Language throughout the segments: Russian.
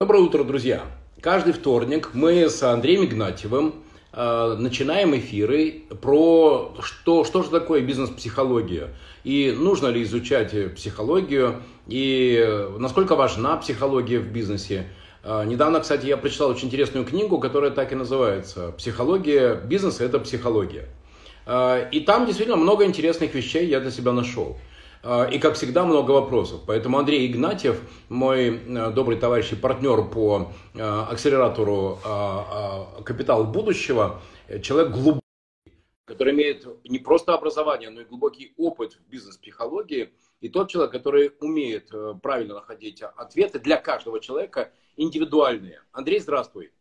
Доброе утро, друзья! Каждый вторник мы с Андреем Игнатьевым э, начинаем эфиры про что, что же такое бизнес-психология и нужно ли изучать психологию и насколько важна психология в бизнесе. Э, недавно, кстати, я прочитал очень интересную книгу, которая так и называется «Психология бизнеса – это психология». Э, и там действительно много интересных вещей я для себя нашел. Э, и, как всегда, много вопросов. Поэтому Андрей Игнатьев, мой добрый товарищ и партнер по акселератору «Капитал будущего», человек глубокий, который имеет не просто образование, но и глубокий опыт в бизнес-психологии. И тот человек, который умеет правильно находить ответы для каждого человека – индивидуальные. Андрей, здравствуй.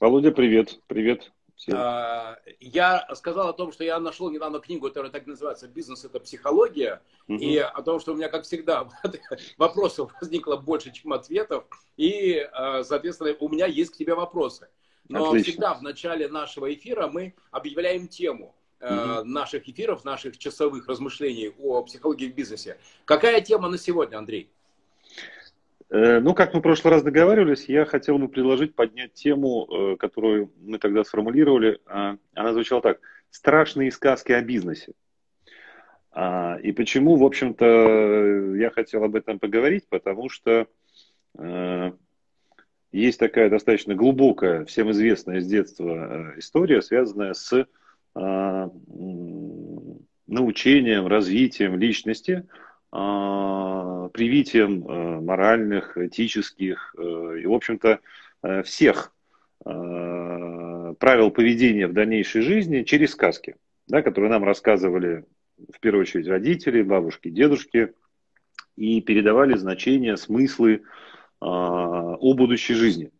Володя, привет. Привет. А, я сказал о том, что я нашел недавно книгу, которая так называется «Бизнес – это психология», угу. и о том, что у меня, как всегда, вопросов возникло больше, чем ответов, и, а, соответственно, у меня есть к тебе вопросы. Но Отлично. всегда в начале нашего эфира мы объявляем тему угу. наших эфиров, наших часовых размышлений о психологии в бизнесе. Какая тема на сегодня, Андрей? Э, ну, как мы в прошлый раз договаривались, я хотел бы предложить поднять тему, э, которую мы тогда сформулировали. А, она звучала так. Страшные сказки о бизнесе. А, и почему, в общем-то, я хотел об этом поговорить, потому что э, есть такая достаточно глубокая, всем известная с детства история, связанная с научением, развитием личности – привитием э, моральных, этических э, и, в общем-то, э, всех правил поведения в дальнейшей жизни через сказки, да, которые нам рассказывали в первую очередь родители, бабушки, дедушки, и передавали значения, смыслы о будущей жизни.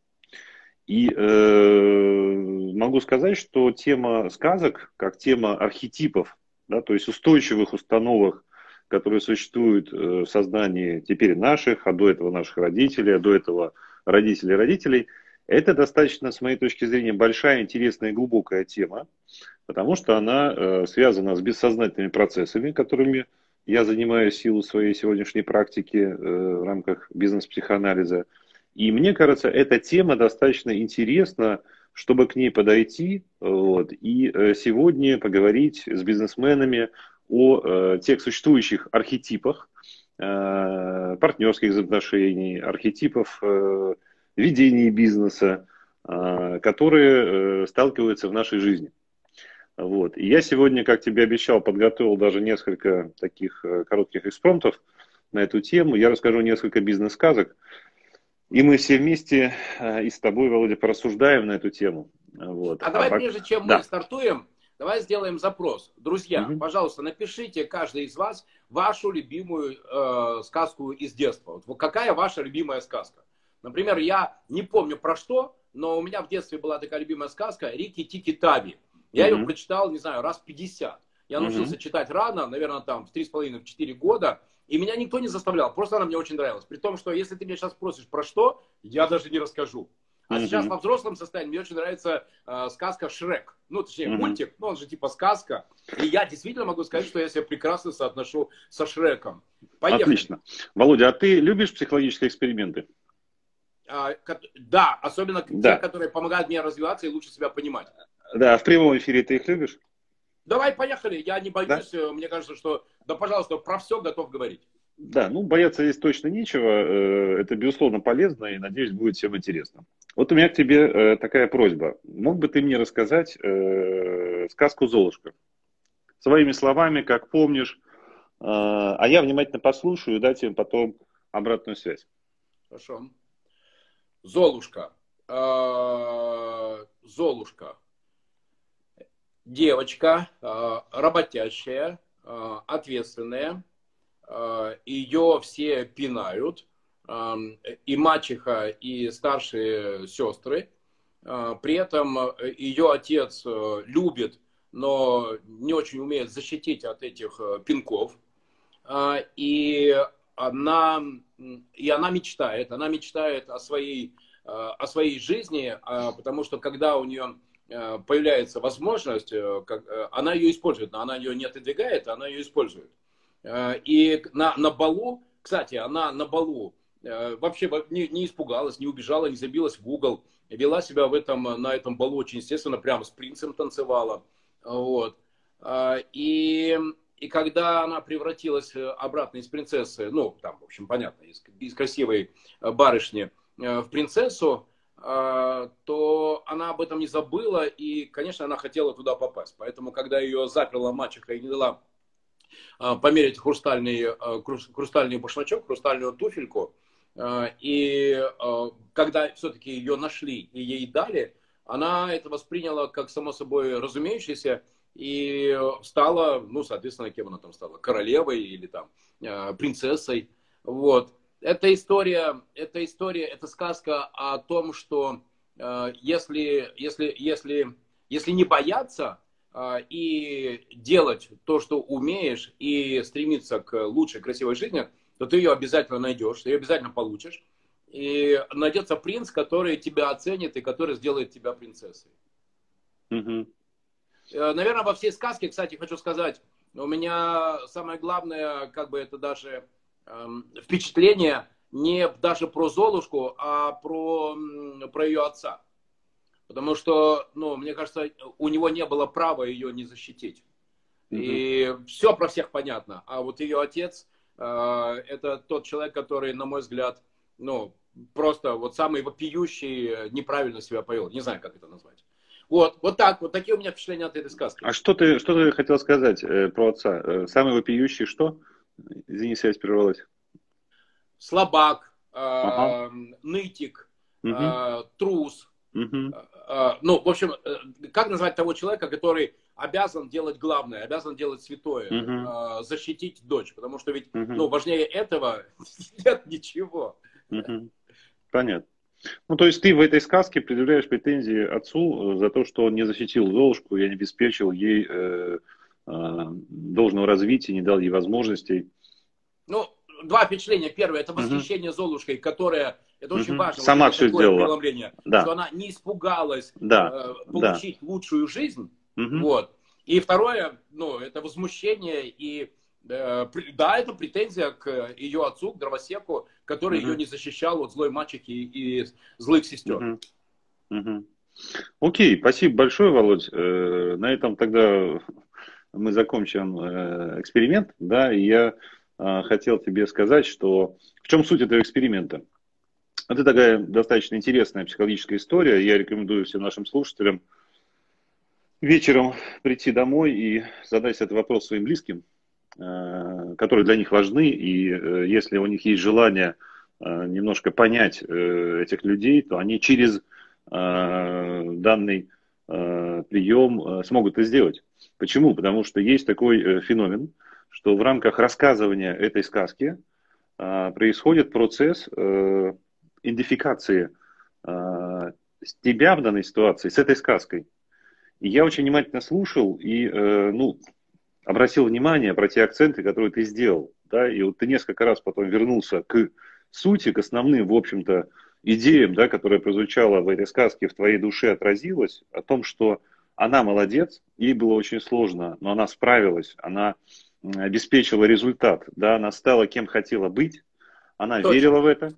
И э, могу сказать, что тема сказок, как тема архетипов, да, то есть устойчивых установок которые существуют э, в сознании теперь наших, а до этого наших родителей, а до этого родителей родителей, это достаточно, с моей точки зрения, большая, интересная и глубокая тема, потому что она э, связана с бессознательными процессами, которыми я занимаюсь силу своей сегодняшней практики э, в рамках бизнес-психоанализа. И мне кажется, эта тема достаточно интересна, чтобы к ней подойти вот, и сегодня поговорить с бизнесменами о э, тех существующих архетипах э, партнерских взаимоотношений, архетипов э, ведения бизнеса, которые сталкиваются в нашей жизни. Вот. И я сегодня, как тебе обещал, подготовил даже несколько таких коротких экспромтов на эту тему. Я расскажу несколько бизнес-сказок. И мы все вместе и с тобой, Володя, порассуждаем на эту тему. Вот. А, а давай, пока... прежде чем да. мы стартуем, Давай сделаем запрос. Друзья, угу. пожалуйста, напишите каждый из вас вашу любимую э, сказку из детства. Вот какая ваша любимая сказка? Например, я не помню про что, но у меня в детстве была такая любимая сказка Рики Тики Таби. Я угу. ее прочитал, не знаю, раз 50. Я научился угу. читать рано, наверное, там в 3,5-4 года. И меня никто не заставлял, просто она мне очень нравилась. При том, что если ты меня сейчас спросишь про что, я даже не расскажу. А mm-hmm. сейчас во взрослом состоянии мне очень нравится э, сказка Шрек. Ну, точнее, mm-hmm. мультик, ну, он же типа сказка. И я действительно могу сказать, что я себя прекрасно соотношу со Шреком. Поехали. Отлично. Володя, а ты любишь психологические эксперименты? А, да, особенно да. те, которые помогают мне развиваться и лучше себя понимать. Да, в прямом эфире ты их любишь? Давай, поехали. Я не боюсь. Да? Э, мне кажется, что, да, пожалуйста, про все готов говорить. Да, ну бояться здесь точно нечего. Э, это, безусловно, полезно и, надеюсь, будет всем интересно. Вот у меня к тебе э, такая просьба. Мог бы ты мне рассказать э, сказку «Золушка»? Своими словами, как помнишь. А я внимательно послушаю и дать им потом обратную связь. Хорошо. Золушка. Золушка. Девочка, работящая, ответственная, Э, ее все пинают, и мачеха, и старшие сестры. Э, при этом э, ее отец любит, но не очень умеет защитить от этих пинков. И она, и она мечтает, она мечтает о своей, о своей жизни, потому что когда у нее появляется возможность, она ее использует, она ее не отодвигает, она ее использует. Э, и на, на балу, кстати, она на балу вообще не, не испугалась, не убежала, не забилась в угол, вела себя в этом, на этом балу очень естественно, прямо с принцем танцевала. Вот. И, и когда она превратилась обратно из принцессы, ну, там, в общем, понятно, из, из красивой барышни в принцессу, а, то она об этом не забыла, и, конечно, она хотела туда попасть. Поэтому, когда ее заперла мачеха и не дала а, померить хрустальный, а, хрустальный башмачок, хрустальную туфельку, и когда все-таки ее нашли и ей дали, она это восприняла как само собой разумеющееся, и стала, ну, соответственно, кем она там стала, королевой или там принцессой, вот. Эта история, эта история, это сказка о том, что э, если, если, если, если не бояться э, и делать то, что умеешь, и стремиться к лучшей, красивой жизни, то ты ее обязательно найдешь, ты ее обязательно получишь. И найдется принц, который тебя оценит и который сделает тебя принцессой. Угу. Наверное, во всей сказке, кстати, хочу сказать, у меня самое главное, как бы это даже Эм, впечатление не даже про Золушку, а про, про ее отца. Потому что, ну, мне кажется, у него не было права ее не защитить. Mm-hmm. И все про всех понятно. А вот ее отец, э, это тот человек, который, на мой взгляд, ну, просто вот самый вопиющий, неправильно себя повел. Не знаю, как это назвать. Вот, вот так, вот такие у меня впечатления от этой сказки. А что ты, что ты хотел сказать э, про отца? Э, самый вопиющий что? Извини, связь прервалась. Слабак, э, ага. нытик, угу. э, трус. Угу. Э, ну, в общем, э, как назвать того человека, который обязан делать главное, обязан делать святое, э, защитить дочь, потому что ведь, угу. ну, важнее этого нет ничего. Угу. Понятно. Ну, то есть ты в этой сказке предъявляешь претензии отцу за то, что он не защитил Золушку, я не обеспечил ей э, Э, должного развития, не дал ей возможностей. Ну, два впечатления. Первое, это восхищение угу. Золушкой, которая, это угу. очень важно. Сама все сделала. Да. Что она не испугалась да. э, получить да. лучшую жизнь. Угу. Вот. И второе, ну, это возмущение и э, да, это претензия к ее отцу, к дровосеку, который угу. ее не защищал от злой мачехи и злых сестер. Угу. Угу. Окей, спасибо большое, Володь. Э, на этом тогда мы закончим э, эксперимент, да, и я э, хотел тебе сказать, что в чем суть этого эксперимента? Это такая достаточно интересная психологическая история. Я рекомендую всем нашим слушателям вечером прийти домой и задать этот вопрос своим близким, э, которые для них важны. И если у них есть желание немножко понять этих людей, то они через данный прием смогут это сделать. Почему? Потому что есть такой э, феномен, что в рамках рассказывания этой сказки а, происходит процесс э, идентификации а, тебя в данной ситуации с этой сказкой. И я очень внимательно слушал и э, ну, обратил внимание про те акценты, которые ты сделал. Да? И вот ты несколько раз потом вернулся к сути, к основным, в общем-то, идеям, да, которая прозвучала в этой сказке, в твоей душе отразилась, о том, что она молодец, ей было очень сложно, но она справилась, она обеспечила результат, да, она стала кем хотела быть, она Точно. верила в это,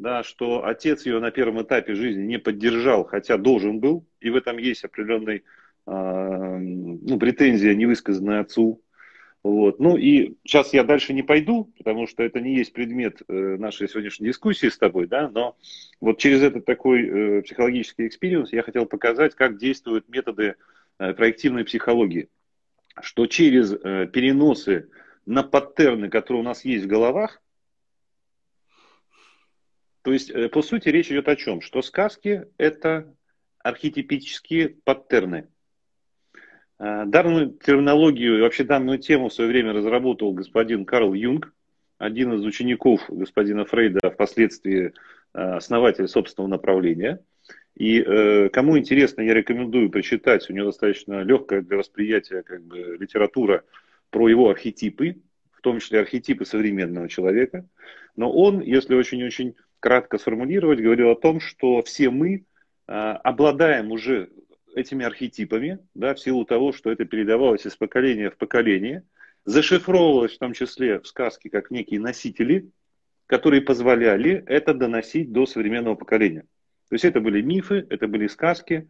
да, что отец ее на первом этапе жизни не поддержал, хотя должен был, и в этом есть определенный э, ну, претензия, невысказанная отцу, вот. Ну и сейчас я дальше не пойду, потому что это не есть предмет э, нашей сегодняшней дискуссии с тобой, да, но вот через этот такой э, психологический experience я хотел показать, как действуют методы э, проективной психологии. Что через переносы на паттерны, которые у нас есть в головах, то есть, по сути, речь идет о чем? Что сказки – это архетипические паттерны – Э, данную терминологию и вообще данную тему в свое время разработал господин Карл Юнг, один из учеников господина Фрейда, впоследствии э, основатель собственного направления. И э, кому интересно, я рекомендую прочитать, у него достаточно легкая для восприятия как бы, литература про его архетипы, в том числе архетипы современного человека. Но он, если очень-очень кратко сформулировать, говорил о том, что все мы обладаем уже этими архетипами, да, в силу того, что это передавалось из поколения в поколение, зашифровывалось в том числе в сказке как некие носители которые позволяли это доносить до современного поколения. То есть это были мифы, это были сказки,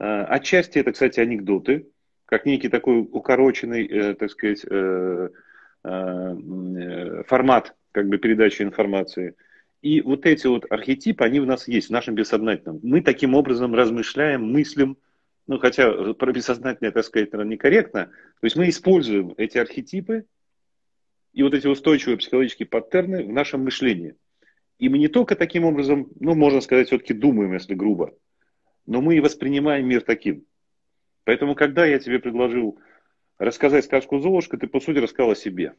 э, отчасти это, кстати, анекдоты, как некий такой укороченный, э, так сказать, э, формат как бы передачи информации. И вот эти вот архетипы, они у нас есть в нашем бессознательном. Мы таким образом размышляем, мыслим, ну хотя про бессознательное, так сказать, наверное, некорректно. То есть мы используем эти архетипы и вот эти устойчивые психологические паттерны в нашем мышлении. И мы не только таким образом, ну, можно сказать, все-таки думаем, если грубо, но мы и воспринимаем мир таким. Поэтому, когда я тебе предложил рассказать сказку «Золушка», ты, по сути, рассказал о себе.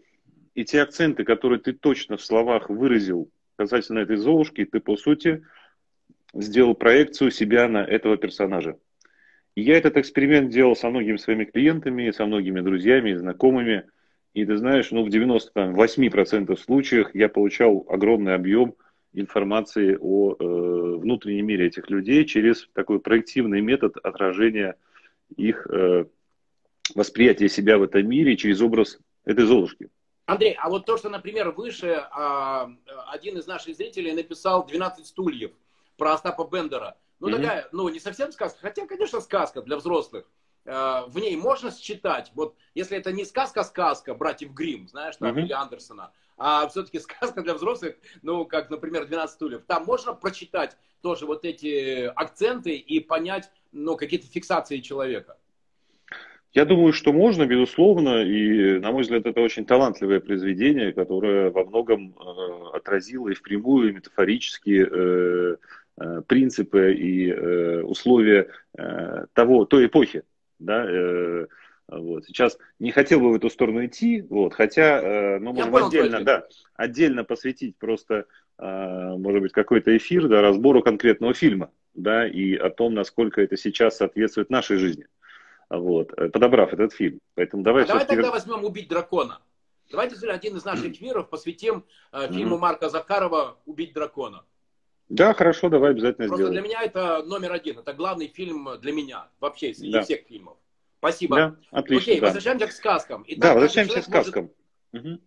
И те акценты, которые ты точно в словах выразил касательно этой Золушки, ты, по сути, сделал проекцию себя на этого персонажа. И я этот эксперимент делал со многими своими клиентами, со многими друзьями, знакомыми – и ты знаешь, ну, в 98% случаях я получал огромный объем информации о э, внутреннем мире этих людей через такой проективный метод отражения их э, восприятия себя в этом мире через образ этой Золушки. Андрей, а вот то, что, например, выше а, один из наших зрителей написал «12 стульев» про Остапа Бендера. Ну, mm-hmm. такая, ну, не совсем сказка, хотя, конечно, сказка для взрослых. Э, в ней можно считать, вот если это не сказка-сказка братьев Грим, знаешь, там, mm-hmm. или Андерсона, а все-таки сказка для взрослых, ну, как, например, 12 стульев, там можно прочитать тоже вот эти акценты и понять, ну, какие-то фиксации человека. Я думаю, что можно, безусловно, и, на мой взгляд, это очень талантливое произведение, которое во многом э, отразило и впрямую, и метафорически э, э, принципы и э, условия э, того, той эпохи, да, э, вот. Сейчас не хотел бы в эту сторону идти, вот, хотя, э, ну, можем отдельно, да, отдельно посвятить просто, э, может быть, какой-то эфир, да, разбору конкретного фильма, да, и о том, насколько это сейчас соответствует нашей жизни, вот, э, подобрав этот фильм. Поэтому давай... А давай тогда возьмем «Убить дракона». Давайте один из наших эфиров посвятим э, фильму mm-hmm. Марка Захарова «Убить дракона». Да, хорошо, давай обязательно Просто сделаем. для меня это номер один. Это главный фильм для меня вообще среди да. всех фильмов. Спасибо. Да, отлично. Окей, да. возвращаемся к сказкам. Итак, да, возвращаемся к сказкам. Может... Угу.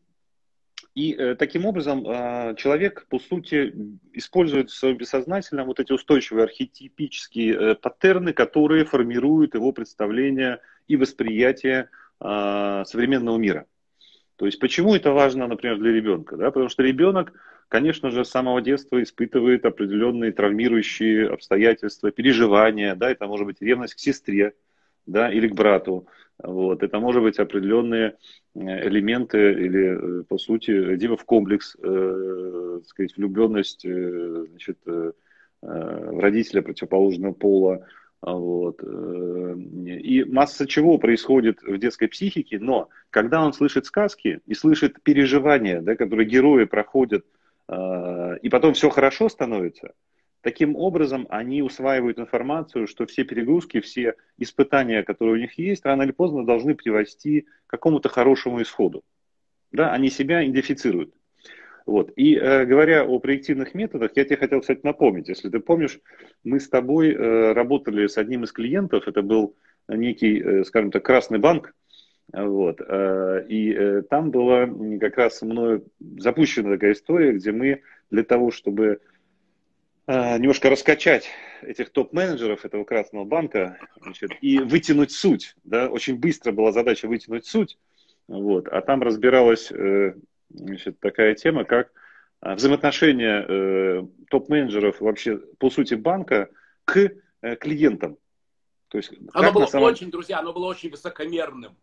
И э, таким образом э, человек, по сути, использует в своем бессознательном вот эти устойчивые архетипические э, паттерны, которые формируют его представление и восприятие э, современного мира. То есть почему это важно, например, для ребенка? Да? Потому что ребенок конечно же, с самого детства испытывает определенные травмирующие обстоятельства, переживания, да, это может быть ревность к сестре, да, или к брату, вот, это может быть определенные э, элементы или, э, по сути, Дивов комплекс, э, сказать, влюбленность, э, значит, э, в родителя противоположного пола, вот. И масса чего происходит в детской психике, но когда он слышит сказки и слышит переживания, да, которые герои проходят Э, и потом все хорошо становится, таким образом они усваивают информацию, что все перегрузки, все испытания, которые у них есть, рано или поздно должны привести к какому-то хорошему исходу. Да, они себя идентифицируют. Вот. И э, говоря о проективных методах, я тебе хотел, кстати, напомнить, если ты помнишь, мы с тобой э, работали с одним из клиентов, это был некий, э, скажем так, красный банк, вот. Э, и э, там была как раз мною запущена такая история, где мы для того, чтобы немножко раскачать этих топ-менеджеров этого Красного банка значит, и вытянуть суть. Да, очень быстро была задача вытянуть суть. Вот, а там разбиралась значит, такая тема, как взаимоотношения топ-менеджеров вообще по сути банка к клиентам. То есть, оно было самом... очень, друзья, оно было очень высокомерным.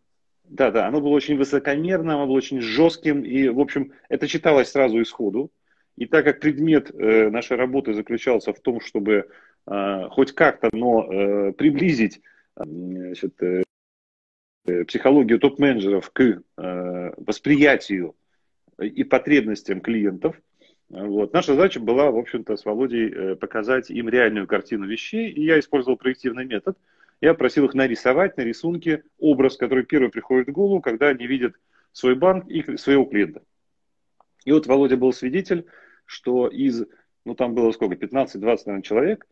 Да, да, оно было очень высокомерным, оно было очень жестким, и, в общем, это читалось сразу исходу. И так как предмет э, нашей работы заключался в том, чтобы э, хоть как-то, но э, приблизить значит, психологию топ-менеджеров к восприятию и потребностям клиентов, вот. Наша задача была, в общем-то, с Володей показать им реальную картину вещей, и я использовал проективный метод – я просил их нарисовать на рисунке образ, который первый приходит в голову, когда они видят свой банк и своего клиента. И вот Володя был свидетель, что из, ну там было сколько, 15-20, наверное, человек,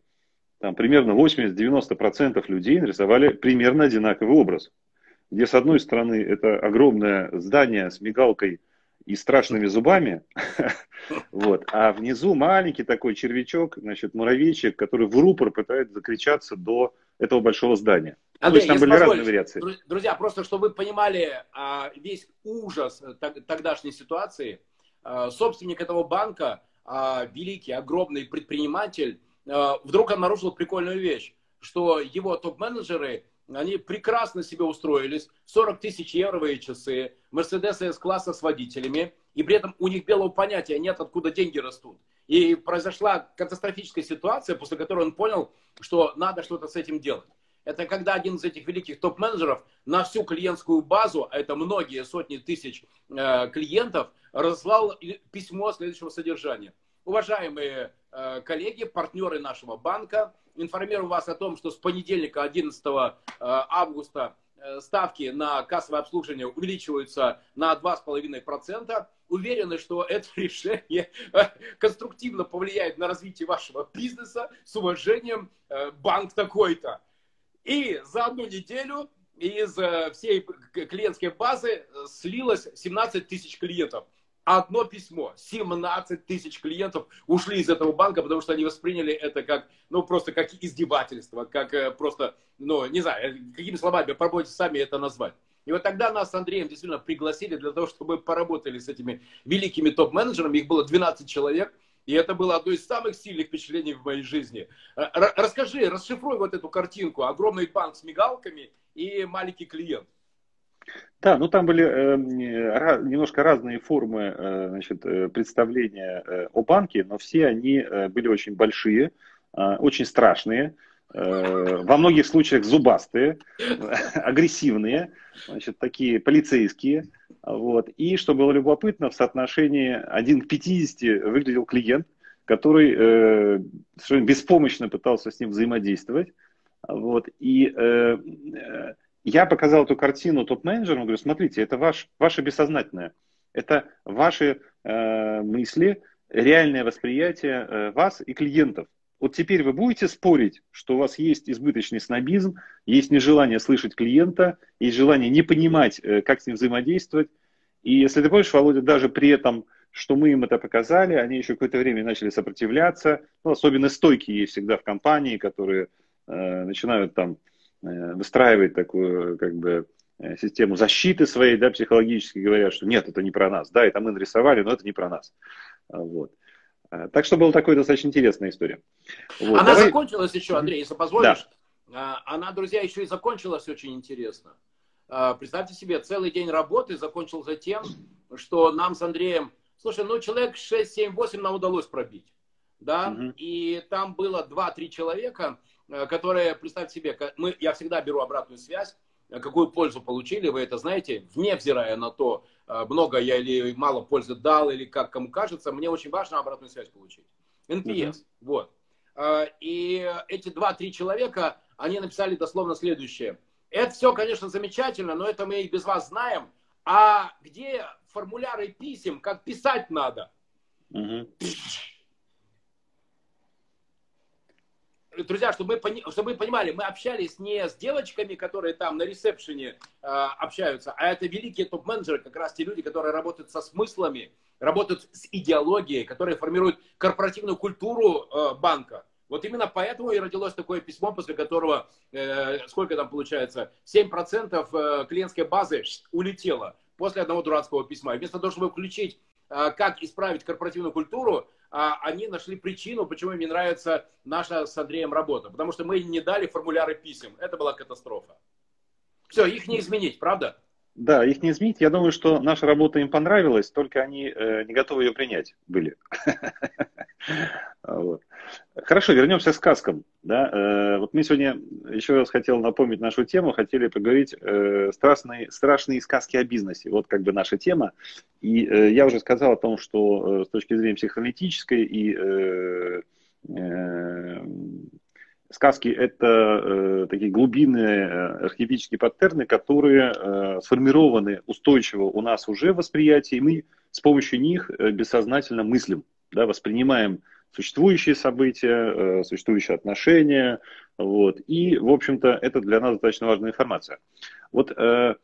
там примерно 80-90% людей нарисовали примерно одинаковый образ. Где с одной стороны это огромное здание с мигалкой и страшными зубами, вот, а внизу маленький такой червячок, значит, муравейчик, который в рупор пытается закричаться до этого большого здания. Андрей, То есть там были разные вариации. Друзья, просто чтобы вы понимали а, весь ужас тогдашней ситуации, собственник этого банка, а, великий, огромный предприниматель, вдруг обнаружил прикольную вещь, что его топ-менеджеры они прекрасно себе устроились. 40 тысяч евровые часы, Мерседес С-класса с водителями. И при этом у них белого понятия нет, откуда деньги растут. И произошла катастрофическая ситуация, после которой он понял, что надо что-то с этим делать. Это когда один из этих великих топ-менеджеров на всю клиентскую базу, а это многие сотни тысяч э, клиентов, разослал письмо следующего содержания. Уважаемые э, коллеги, партнеры нашего банка, информирую вас о том, что с понедельника 11 э, августа э, ставки на кассовое обслуживание увеличиваются на 2,5%. Уверены, что это решение э, конструктивно повлияет на развитие вашего бизнеса. С уважением, банк такой-то. И за одну неделю из всей клиентской базы слилось 17 тысяч клиентов одно письмо. 17 тысяч клиентов ушли из этого банка, потому что они восприняли это как, ну, просто как издевательство, как э, просто, ну, не знаю, э, какими словами, попробуйте сами это назвать. И вот тогда нас с Андреем действительно пригласили для того, чтобы поработали с этими великими топ-менеджерами. Их было 12 человек. И это было одно из самых сильных впечатлений в моей жизни. Э, расскажи, расшифруй вот эту картинку. Огромный банк с мигалками и маленький клиент. Да, ну там были э, немножко разные формы э, значит, э, представления э, о банке, но все они э, были очень большие, э, очень страшные, э, во многих случаях зубастые, агрессивные, значит, такие полицейские. Вот. И, что было любопытно, в соотношении 1 к 50 выглядел клиент, который э, совершенно беспомощно пытался с ним взаимодействовать. Вот. И э, э я показал эту картину топ-менеджерам, говорю, смотрите, это ваш, ваше бессознательное, это ваши э, мысли, реальное восприятие э, вас и клиентов. Вот теперь вы будете спорить, что у вас есть избыточный снобизм, есть нежелание слышать клиента, есть желание не понимать, э, как с ним взаимодействовать. И если ты помнишь, Володя, даже при этом, что мы им это показали, они еще какое-то время начали сопротивляться. Ну, особенно стойкие есть всегда в компании, которые э, начинают там Э, выстраивает такую как бы э, систему защиты своей, да, психологически говорят, что нет, это не про нас, да, это мы нарисовали, но это не про нас. Вот. А, так что была такая достаточно интересная история. Вот. Она Давай... закончилась еще, Андрей, если позволишь. Да. Она, друзья, еще и закончилась очень интересно. А, представьте себе, целый день работы закончился тем, что нам с Андреем, слушай, ну человек 6, 7, 8 нам удалось пробить. Да, угу. и там было 2-3 человека, Э, которые, представьте себе, мы, я всегда беру обратную связь, э, какую пользу получили, вы это знаете, вне взирая на то, э, много я или мало пользы дал, или как кому кажется, мне очень важно обратную связь получить. NPS, uh-huh. вот. И эти два-три человека, они написали дословно следующее. Это все, конечно, замечательно, но это мы и без вас знаем. А где формуляры писем, как писать надо? Uh-huh друзья, чтобы мы, чтобы мы понимали, мы общались не с девочками, которые там на ресепшене э, общаются, а это великие топ-менеджеры, как раз те люди, которые работают со смыслами, работают с идеологией, которые формируют корпоративную культуру э, банка. Вот именно поэтому и родилось такое письмо, после которого, э, сколько там получается, 7% э, клиентской базы улетело после одного дурацкого письма. И вместо того, чтобы включить, э, как исправить корпоративную культуру, они нашли причину, почему им не нравится наша с Андреем работа. Потому что мы не дали формуляры писем. Это была катастрофа. Все, их не изменить, правда? Да, их не изменить. Я думаю, что наша работа им понравилась, только они э, не готовы ее принять были. Хорошо, вернемся к сказкам. Да? Э, вот мы сегодня, еще раз хотел напомнить нашу тему, хотели поговорить э, страшные, сказки о бизнесе. Вот как бы наша тема. И э, я уже сказал о том, что с точки зрения психоаналитической и сказки это э, такие глубинные э, архетипические паттерны, которые э, сформированы устойчиво у нас уже в восприятии, и мы с помощью них э, бессознательно мыслим, да, воспринимаем существующие события, э, существующие отношения, вот, и, в общем-то, это для нас достаточно важная информация. Вот э,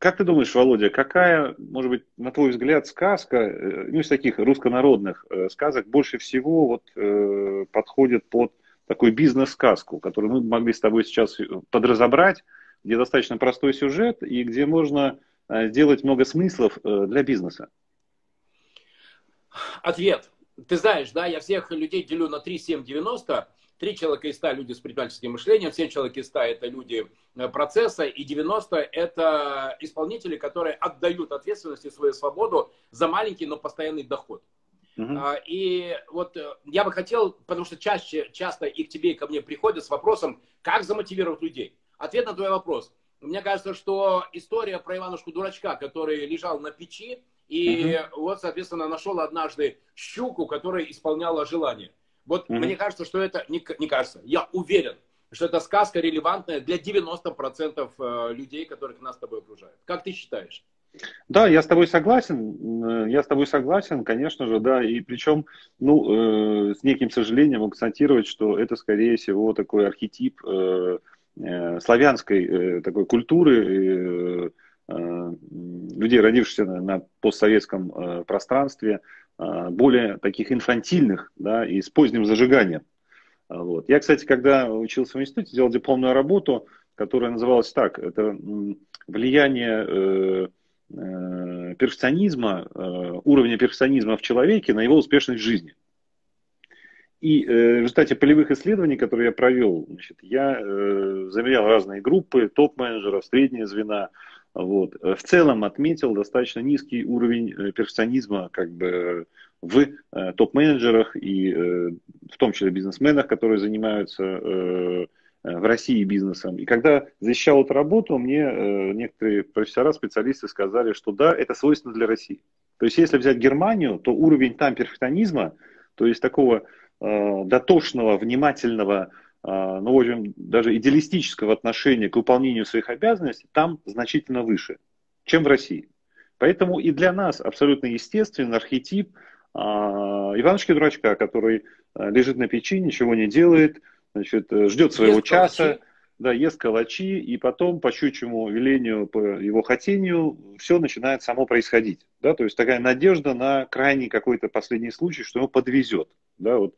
как ты думаешь, Володя, какая, может быть, на твой взгляд, сказка, э, ну, из таких руссконародных э, сказок больше всего вот, э, подходит под такую бизнес-сказку, которую мы могли с тобой сейчас подразобрать, где достаточно простой сюжет и где можно сделать много смыслов для бизнеса? Ответ. Ты знаешь, да, я всех людей делю на 3, 7, 90. Три человека из 100 люди с предпринимательским мышлением, 7 человек из 100 это люди э, процесса, и 90 это исполнители, которые отдают ответственность и свою свободу за маленький, но постоянный доход. Uh-huh. И вот э, я бы хотел, потому что чаще, часто и к тебе, и ко мне приходят с вопросом, как замотивировать людей. Ответ на твой вопрос. Мне кажется, что история про Иванушку-дурачка, который лежал на печи, и uh-huh. вот, соответственно, нашел однажды щуку, которая исполняла желание. Вот mm-hmm. мне кажется, что это, не, не кажется, я уверен, что эта сказка релевантная для 90% э, людей, которых нас с тобой окружают. Как ты считаешь? Да, я с тобой согласен, э, я с тобой согласен, конечно же, да, и причем, ну, э, с неким сожалением констатировать, что это, скорее всего, такой архетип э, э, славянской э, такой культуры, э, людей, родившихся на, на постсоветском э, пространстве, а, более таких инфантильных да, и с поздним зажиганием. А, вот. Я, кстати, когда учился в институте, делал дипломную работу, которая называлась так, это влияние э, э, перфекционизма, э, уровня перфекционизма в человеке на его успешность в жизни. И э, в результате полевых исследований, которые я провел, значит, я э, замерял разные группы топ-менеджеров, средние звена, вот. Э, в целом отметил достаточно низкий уровень э, перфекционизма как бы в э, топ-менеджерах и в том числе бизнесменах, которые занимаются в России бизнесом. И когда защищал эту работу, мне некоторые профессора, специалисты сказали, что да, это свойственно для России. То есть если взять Германию, то уровень там перфекционизма, то есть такого дотошного, внимательного а, ну, в общем, даже идеалистического отношения к выполнению своих обязанностей там значительно выше, чем в России. Поэтому и для нас абсолютно естественный архетип а, Иванушки-дурачка, который а, лежит на печи, ничего не делает, значит, ждет своего ест часа, калачи. да, ест калачи, и потом по щучьему велению, по его хотению, все начинает само происходить. Да? То есть такая надежда на крайний какой-то последний случай, что ему подвезет. Да? Вот,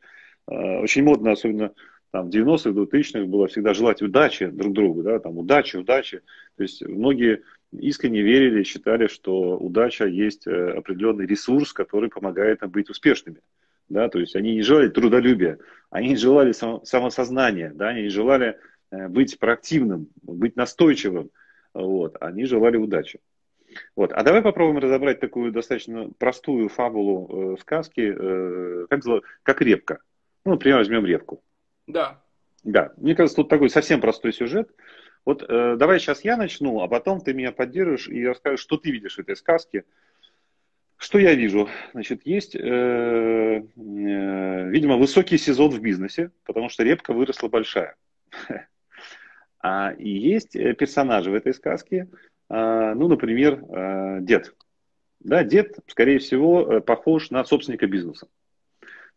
очень модно, особенно там, в 90-х, 2000-х было всегда желать удачи друг другу, да, там, удачи, удачи. То есть многие искренне верили, считали, что удача есть э, определенный ресурс, который помогает нам быть успешными. Да, то есть они не желали трудолюбия, они не желали самосознания, да, они не желали э, быть проактивным, быть настойчивым, вот, они желали удачи. Вот. А давай попробуем разобрать такую достаточно простую фабулу э, сказки, э, как, как репка. Ну, например, возьмем репку. Да. Да, мне кажется, тут такой совсем простой сюжет. Вот э, давай сейчас я начну, а потом ты меня поддержишь и расскажешь, что ты видишь в этой сказке. Что я вижу? Значит, есть, э, э, видимо, высокий сезон в бизнесе, потому что репка выросла большая. А, есть э, персонажи в этой сказке, а, ну, например, э, дед. Да, дед, скорее всего, э, похож на собственника бизнеса.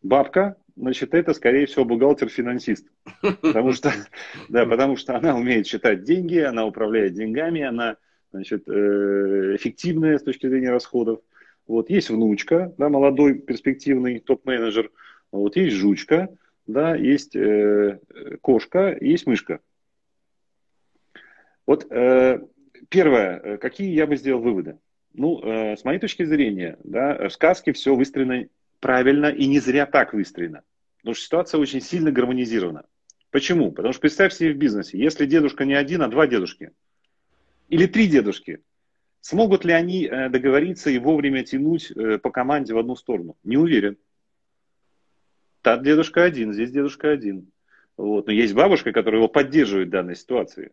Бабка значит, это, скорее всего, бухгалтер-финансист. Потому что, да, потому что она умеет считать деньги, она управляет деньгами, она значит, эффективная с точки зрения расходов. Вот есть внучка, да, молодой перспективный топ-менеджер. Вот есть жучка, да, есть э, кошка, есть мышка. Вот э, первое, э, какие я бы сделал выводы? Ну, э, с моей точки зрения, да, в сказке все выстроено правильно и не зря так выстроено. Потому что ситуация очень сильно гармонизирована. Почему? Потому что представь себе в бизнесе, если дедушка не один, а два дедушки, или три дедушки, смогут ли они э, договориться и вовремя тянуть э, по команде в одну сторону? Не уверен. Тот дедушка один, здесь дедушка один. Вот. Но есть бабушка, которая его поддерживает в данной ситуации.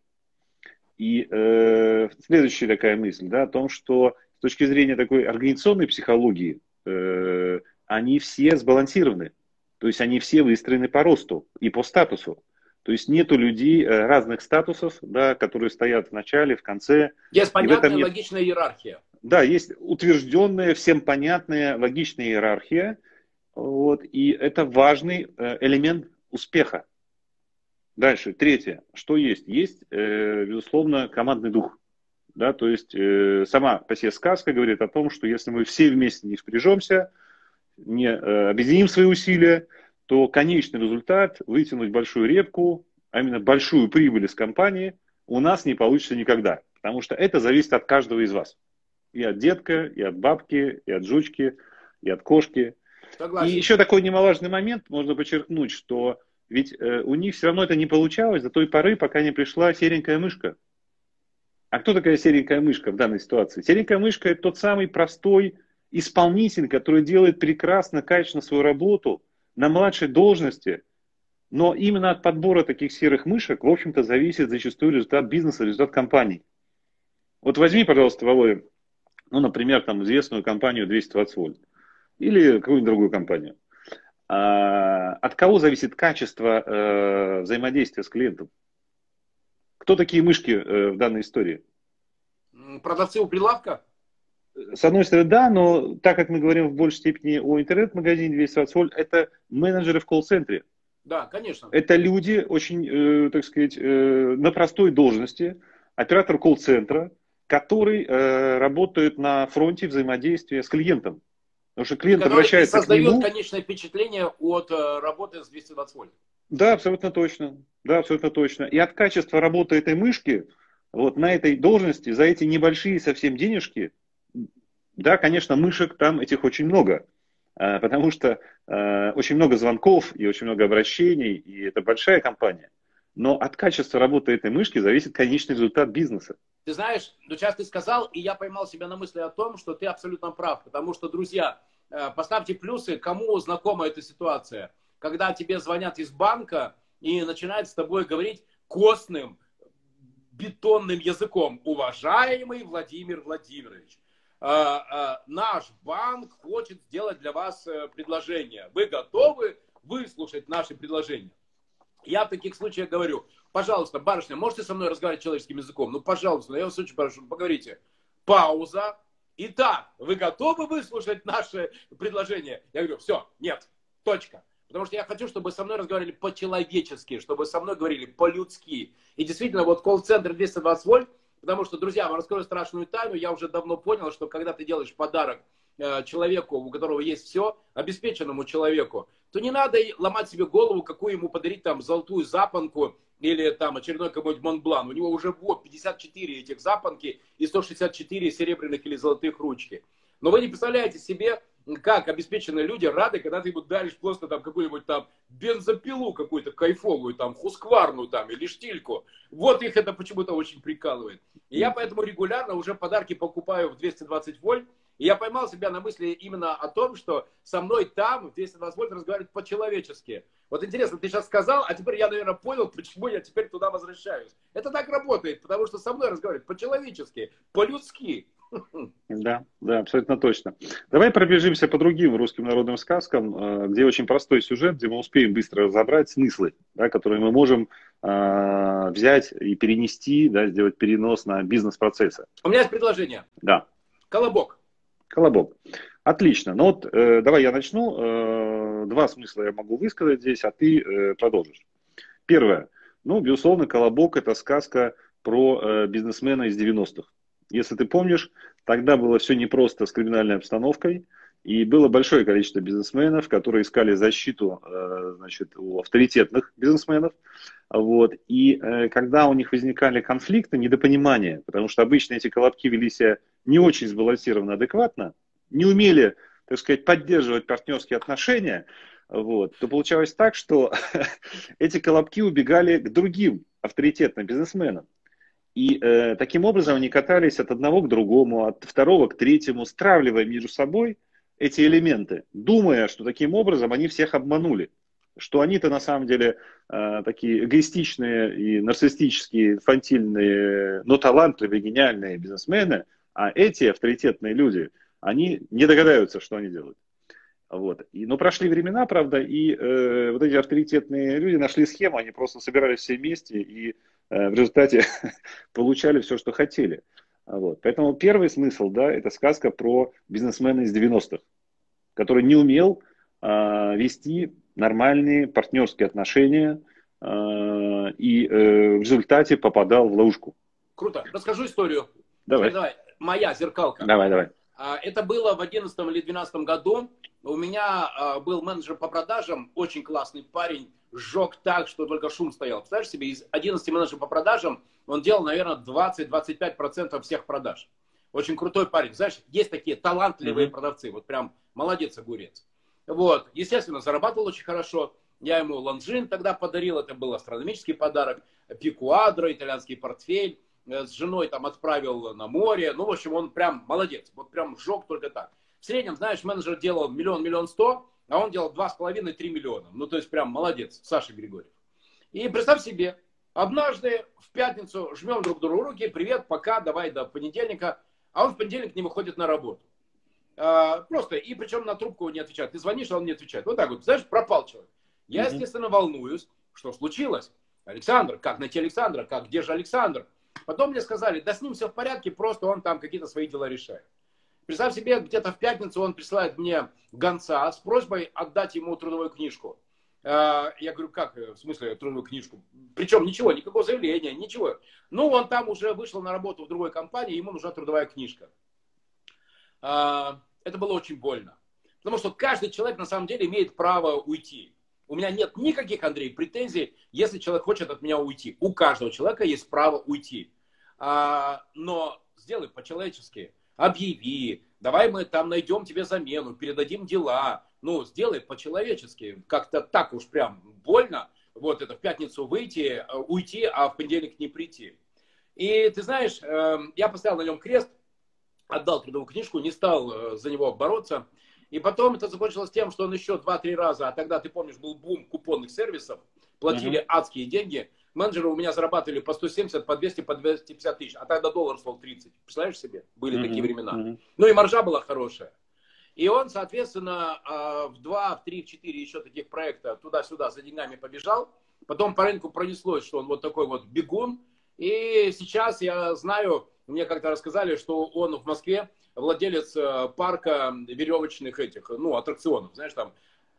И э, следующая такая мысль, да, о том, что с точки зрения такой организационной психологии, э, они все сбалансированы. То есть они все выстроены по росту и по статусу. То есть нету людей э, разных статусов, да, которые стоят в начале, в конце. Есть понятная нет... логичная иерархия. Да, есть утвержденная, всем понятная логичная иерархия. Вот, и это важный э, элемент успеха. Дальше, третье. Что есть? Есть, э, безусловно, командный дух. Да, то есть сама по себе сказка говорит о том, что если мы все вместе не впряжемся, не объединим свои усилия, то конечный результат вытянуть большую репку, а именно большую прибыль из компании, у нас не получится никогда. Потому что это зависит от каждого из вас. И от детка, и от бабки, и от жучки, и от кошки. Согласен. И еще такой немаловажный момент, можно подчеркнуть, что ведь э, у них все равно это не получалось до той поры, пока не пришла серенькая мышка. А кто такая серенькая мышка в данной ситуации? Серенькая мышка это тот самый простой исполнитель, который делает прекрасно, качественно свою работу на младшей должности, но именно от подбора таких серых мышек, в общем-то, зависит зачастую результат бизнеса, результат компании. Вот возьми, пожалуйста, Володя, ну, например, там известную компанию 220 вольт или какую-нибудь другую компанию. А, от кого зависит качество э, взаимодействия с клиентом? Кто такие мышки э, в данной истории? Продавцы у прилавка? С одной стороны, да, но так как мы говорим в большей степени о интернет-магазине 220 вольт, это менеджеры в колл-центре. Да, конечно. Это люди очень, э, так сказать, э, на простой должности, оператор колл-центра, который э, работает на фронте взаимодействия с клиентом. Потому что клиент обращается создает к нему... конечное впечатление от э, работы с 220 вольт. Да, абсолютно точно. Да, абсолютно точно. И от качества работы этой мышки, вот на этой должности, за эти небольшие совсем денежки, да, конечно, мышек там этих очень много. А, потому что э, очень много звонков и очень много обращений, и это большая компания. Но от качества работы этой мышки зависит конечный результат бизнеса. Ты знаешь, ну сейчас ты сказал, и я поймал себя на мысли о том, что ты абсолютно прав. Потому что, друзья, э, поставьте плюсы, кому знакома эта ситуация. Когда тебе звонят из банка и начинают с тобой говорить костным, бетонным языком. Уважаемый Владимир Владимирович, наш банк хочет сделать для вас предложение. Вы готовы выслушать наши предложения? Я в таких случаях говорю, пожалуйста, барышня, можете со мной разговаривать человеческим языком? Ну, пожалуйста, я вас очень прошу, поговорите. Пауза. Итак, вы готовы выслушать наше предложение? Я говорю, все, нет, точка. Потому что я хочу, чтобы со мной разговаривали по-человечески, чтобы со мной говорили по-людски. И действительно, вот колл-центр 220 вольт, потому что, друзья, вам раскрою страшную тайну, я уже давно понял, что когда ты делаешь подарок Э, человеку, у которого есть все, обеспеченному человеку, то не надо ломать себе голову, какую ему подарить там золотую запонку или там очередной какой-нибудь Монблан. У него уже вот 54 этих запонки и 164 серебряных или золотых ручки. Но вы не представляете себе, как обеспеченные люди рады, когда ты ему даришь просто там какую-нибудь там бензопилу какую-то кайфовую, там хускварную там или штильку. Вот их это почему-то очень прикалывает. И я поэтому регулярно уже подарки покупаю в 220 вольт, и я поймал себя на мысли именно о том, что со мной там, в 220 вольт, разговаривают по-человечески. Вот интересно, ты сейчас сказал, а теперь я, наверное, понял, почему я теперь туда возвращаюсь. Это так работает, потому что со мной разговаривают по-человечески, по-людски. Да, да, абсолютно точно. Давай пробежимся по другим русским народным сказкам, э, где очень простой сюжет, где мы успеем быстро разобрать смыслы, да, которые мы можем э, взять и перенести, да, сделать перенос на бизнес-процессы. У меня есть предложение. Да. Колобок. Колобок. Отлично. Ну вот э, давай я начну. Э, два смысла я могу высказать здесь, а ты э, продолжишь. Первое. Ну, безусловно, Колобок это сказка про э, бизнесмена из 90-х. Если ты помнишь, тогда было все непросто с криминальной обстановкой. И было большое количество бизнесменов, которые искали защиту э, значит, у авторитетных бизнесменов. Вот. И э, когда у них возникали конфликты, недопонимания, потому что обычно эти колобки вели себя не очень сбалансированно, адекватно, не умели, так сказать, поддерживать партнерские отношения, вот, то получалось так, что эти колобки убегали к другим авторитетным бизнесменам. И э, таким образом они катались от одного к другому, от второго к третьему, стравливая между собой эти элементы, думая, что таким образом они всех обманули что они-то на самом деле э, такие эгоистичные и нарциссические, инфантильные, но талантливые, гениальные бизнесмены, а эти авторитетные люди, они не догадаются, что они делают. Вот. И, но прошли времена, правда, и э, вот эти авторитетные люди нашли схему, они просто собирались все вместе и в результате получали все, что хотели. Вот. Поэтому первый смысл, да, это сказка про бизнесмена из 90-х, который не умел э, вести нормальные партнерские отношения э, и э, в результате попадал в ловушку. Круто. Расскажу историю. Давай. давай. Моя зеркалка. Давай, давай. А, это было в 11 или 12 году. У меня а, был менеджер по продажам, очень классный парень, сжег так, что только шум стоял. Представляешь себе, из 11 менеджеров по продажам он делал, наверное, 20-25% всех продаж. Очень крутой парень. Знаешь, есть такие талантливые mm-hmm. продавцы. Вот прям молодец огурец. Вот. Естественно, зарабатывал очень хорошо. Я ему Longines тогда подарил. Это был астрономический подарок. Piquadro, итальянский портфель. Э, с женой там отправил на море. Ну, в общем, он прям молодец. Вот прям сжег только так. В среднем, знаешь, менеджер делал миллион, миллион сто, а он делал два с половиной, три миллиона. Ну, то есть прям молодец, Саша Григорьев. И представь себе, однажды в пятницу жмем друг другу руки, привет, пока, давай до понедельника, а он в понедельник не выходит на работу. А, просто, и причем на трубку не отвечает. Ты звонишь, а он не отвечает. Вот так вот, знаешь, пропал человек. Я, естественно, волнуюсь, что случилось. Александр, как найти Александра, как, где же Александр? Потом мне сказали, да с ним все в порядке, просто он там какие-то свои дела решает. Представь себе, где-то в пятницу он присылает мне гонца с просьбой отдать ему трудовую книжку. А, я говорю, как, в смысле, трудовую книжку? Причем ничего, никакого заявления, ничего. Ну, он там уже вышел на работу в другой компании, ему нужна трудовая книжка. А, это было очень больно. Потому что каждый человек на самом деле имеет право уйти. У меня нет никаких, Андрей, претензий, если человек хочет от меня уйти. У каждого человека есть право уйти. Но сделай по-человечески. Объяви, давай мы там найдем тебе замену, передадим дела. Ну, сделай по-человечески. Как-то так уж прям больно. Вот это в пятницу выйти, э, уйти, а в понедельник не прийти. И ты знаешь, эм, я поставил на нем крест, отдал трудовую книжку, не стал э, за него бороться. И потом это закончилось тем, что он еще 2-3 раза, а тогда, ты помнишь, был бум купонных сервисов, платили uh-huh. адские деньги. Менеджеры у меня зарабатывали по 170, по 200, по 250 тысяч, а тогда доллар стоил 30. Представляешь себе? Были uh-huh. такие времена. Uh-huh. Ну и маржа была хорошая. И он, соответственно, а, в 2, в 3, в 4 еще таких проекта туда-сюда за деньгами побежал. Потом по рынку пронеслось, что он вот такой вот бегун. И сейчас я знаю, мне как-то рассказали, что он в Москве владелец э, парка веревочных этих, ну, аттракционов, знаешь, там.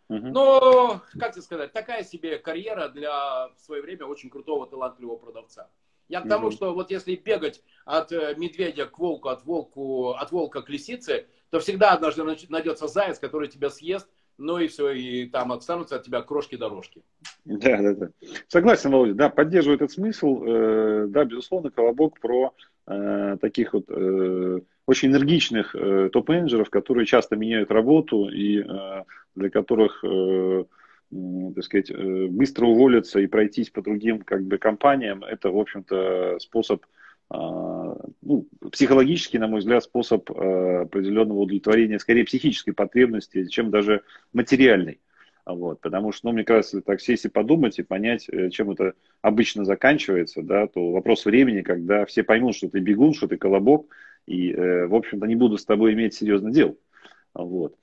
Угу. Но, как тебе сказать, такая себе карьера для в свое время очень крутого, талантливого продавца. Я к тому, угу. что вот если бегать от э, медведя к волку, от, волку, от волка к лисице, то всегда однажды найдется заяц, который тебя съест, ну и все, и там останутся от тебя крошки-дорожки. Да, да, да. Согласен, Володя, да, поддерживаю этот смысл. Э, да, безусловно, колобок про э, таких вот э, очень энергичных э, топ-менеджеров, которые часто меняют работу и для которых так сказать, быстро уволиться и пройтись по другим как бы, компаниям, это, в общем-то, способ ну, психологический, на мой взгляд, способ определенного удовлетворения, скорее психической потребности, чем даже материальной. Вот, потому что, ну, мне кажется, так сесть и подумать и понять, э, чем это обычно заканчивается, да, то вопрос времени, когда все поймут, что ты бегун, что ты колобок, и, э, в общем-то, не будут с тобой иметь серьезно дел. Вот.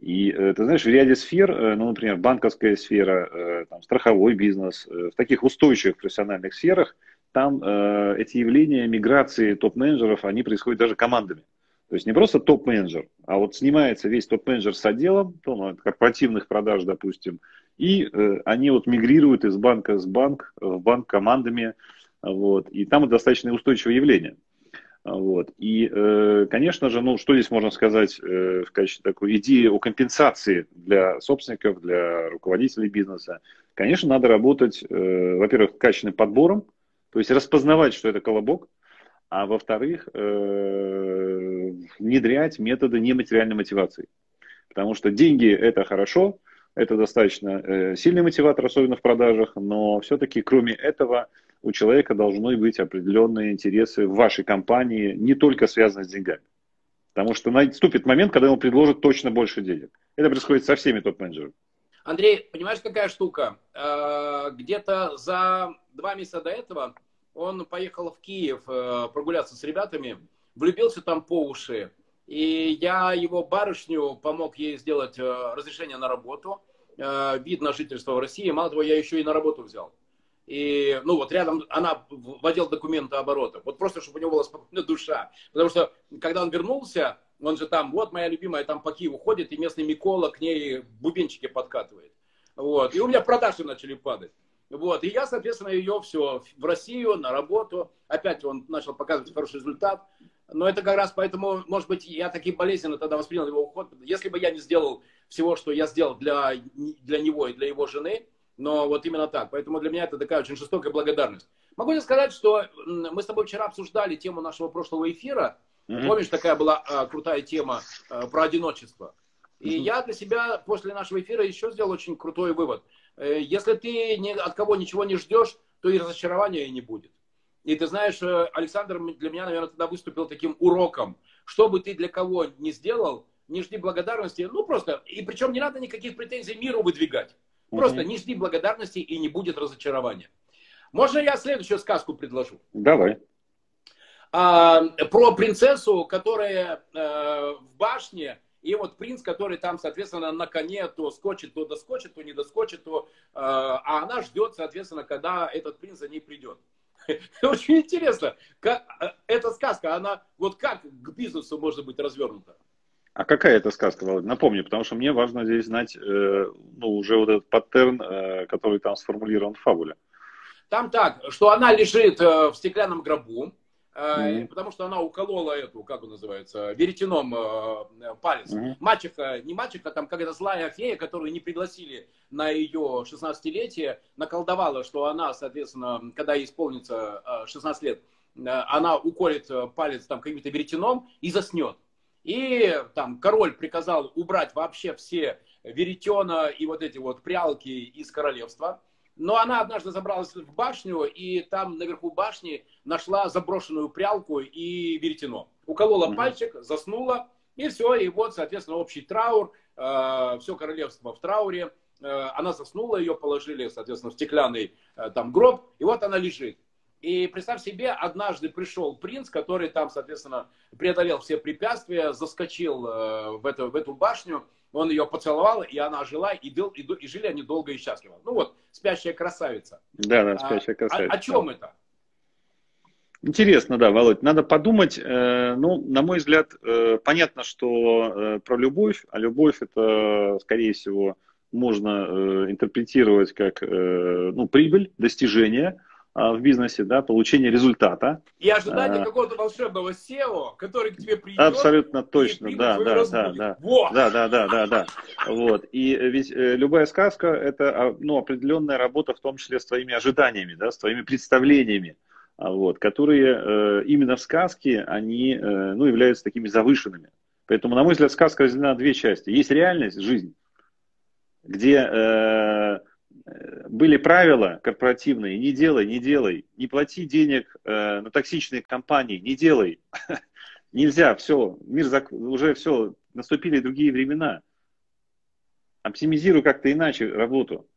И э, ты знаешь, в ряде сфер, ну, например, банковская сфера, там, страховой бизнес, в таких устойчивых профессиональных сферах там эти явления миграции топ-менеджеров, они происходят даже командами. То есть не просто топ-менеджер, а вот снимается весь топ-менеджер с отделом, то, ну, корпоративных продаж, допустим, и э, они вот мигрируют из банка с банк в банк командами, вот, и там достаточно устойчивое явление. Вот. И, э, конечно же, ну, что здесь можно сказать э, в качестве такой идеи о компенсации для собственников, для руководителей бизнеса? Конечно, надо работать, э, во-первых, качественным подбором, то есть распознавать, что это колобок, а во-вторых, э, внедрять методы нематериальной мотивации. Потому что деньги это хорошо, это достаточно э, сильный мотиватор, особенно в продажах, но все-таки кроме этого у человека должны быть определенные интересы в вашей компании, не только связанные с деньгами. Потому что наступит момент, когда ему предложат точно больше денег. Это происходит со всеми топ-менеджерами. Андрей, понимаешь, какая штука? Э, где-то за два месяца до этого он поехал в Киев э, прогуляться с ребятами, влюбился там по уши. И я его барышню помог ей сделать э, разрешение на работу, э, вид на жительство в России. Мало того, я еще и на работу взял. И, ну, вот рядом она в отдел документа оборота. Вот просто, чтобы у него была спокойная душа. Потому что, когда он вернулся, он же там, вот моя любимая там по Киеву ходит, и местный Микола к ней бубенчики подкатывает. Вот. И у меня продажи начали падать. Вот. И я, соответственно, ее все в Россию, на работу. Опять он начал показывать хороший результат. Но это как раз поэтому, может быть, я таким болезненно тогда воспринял его уход. Если бы я не сделал всего, что я сделал для, для него и для его жены, но вот именно так. Поэтому для меня это такая очень жестокая благодарность. Могу тебе сказать, что мы с тобой вчера обсуждали тему нашего прошлого эфира. Mm-hmm. Помнишь, такая была а, крутая тема а, про одиночество. И mm-hmm. я для себя после нашего эфира еще сделал очень крутой вывод. Э, если ты ни, от кого ничего не ждешь, то и разочарования не будет. И ты знаешь, э, Александр для меня, наверное, тогда выступил таким уроком. Что бы ты для кого не сделал, не жди благодарности. Ну, просто, и причем не надо никаких претензий миру выдвигать. Просто угу. не жди благодарности и не будет разочарования. Можно я следующую сказку предложу? Давай. А, про принцессу, которая э, в башне, и вот принц, который там, соответственно, на коне то скочит, то доскочит, то не доскочит, то, э, а она ждет, соответственно, когда этот принц за ней придет. Очень интересно, как, э, эта сказка, она вот как к бизнесу может быть развернута? А какая это сказка, Володя? Напомни, потому что мне важно здесь знать э, ну, уже вот этот паттерн, э, который там сформулирован в фабуле. Там так, что она лежит э, в стеклянном гробу, mm-hmm. потому что она уколола эту, как он называется, веретеном э, палец. Mm-hmm. Мачеха, не мачеха, там какая-то злая фея, которую не пригласили на ее 16-летие, наколдовала, что она, соответственно, когда ей исполнится 16 лет, она уколет палец там каким-то веретеном и заснет. И там король приказал убрать вообще все веретена и вот эти вот прялки из королевства. Но она однажды забралась в башню, и там наверху башни нашла заброшенную прялку и веретено. Уколола пальчик, заснула, и все, и вот, соответственно, общий траур, э, все королевство в трауре. Э, она заснула, ее положили, соответственно, в стеклянный э, там гроб, и вот она лежит. И представь себе, однажды пришел принц, который там, соответственно, преодолел все препятствия, заскочил э, в, эту, в эту башню, он ее поцеловал, и она жила, и, дел, и, и жили они долго и счастливо. Ну вот, спящая красавица. Да, да, спящая красавица. А, о, о чем это? Интересно, да, Володь. Надо подумать. Э, ну, на мой взгляд, э, понятно, что э, про любовь, а любовь это, скорее всего, можно интерпретировать как ну, прибыль, достижение – а, в бизнесе, да, получение результата. И ожидание а, какого-то волшебного SEO, который к тебе придет. Абсолютно точно, да, да, да, да, вот. да, да, да, да, да, вот. И ведь э, любая сказка это, а, ну, определенная работа, в том числе с твоими ожиданиями, да, с твоими представлениями, а, вот, которые э, именно в сказке они, э, ну, являются такими завышенными. Поэтому, на мой взгляд, сказка разделена на две части. Есть реальность, жизнь, где были правила корпоративные, не делай, не делай, не плати денег э, на токсичные компании, не делай. Нельзя, все, мир зак... уже все, наступили другие времена. Оптимизируй как-то иначе работу.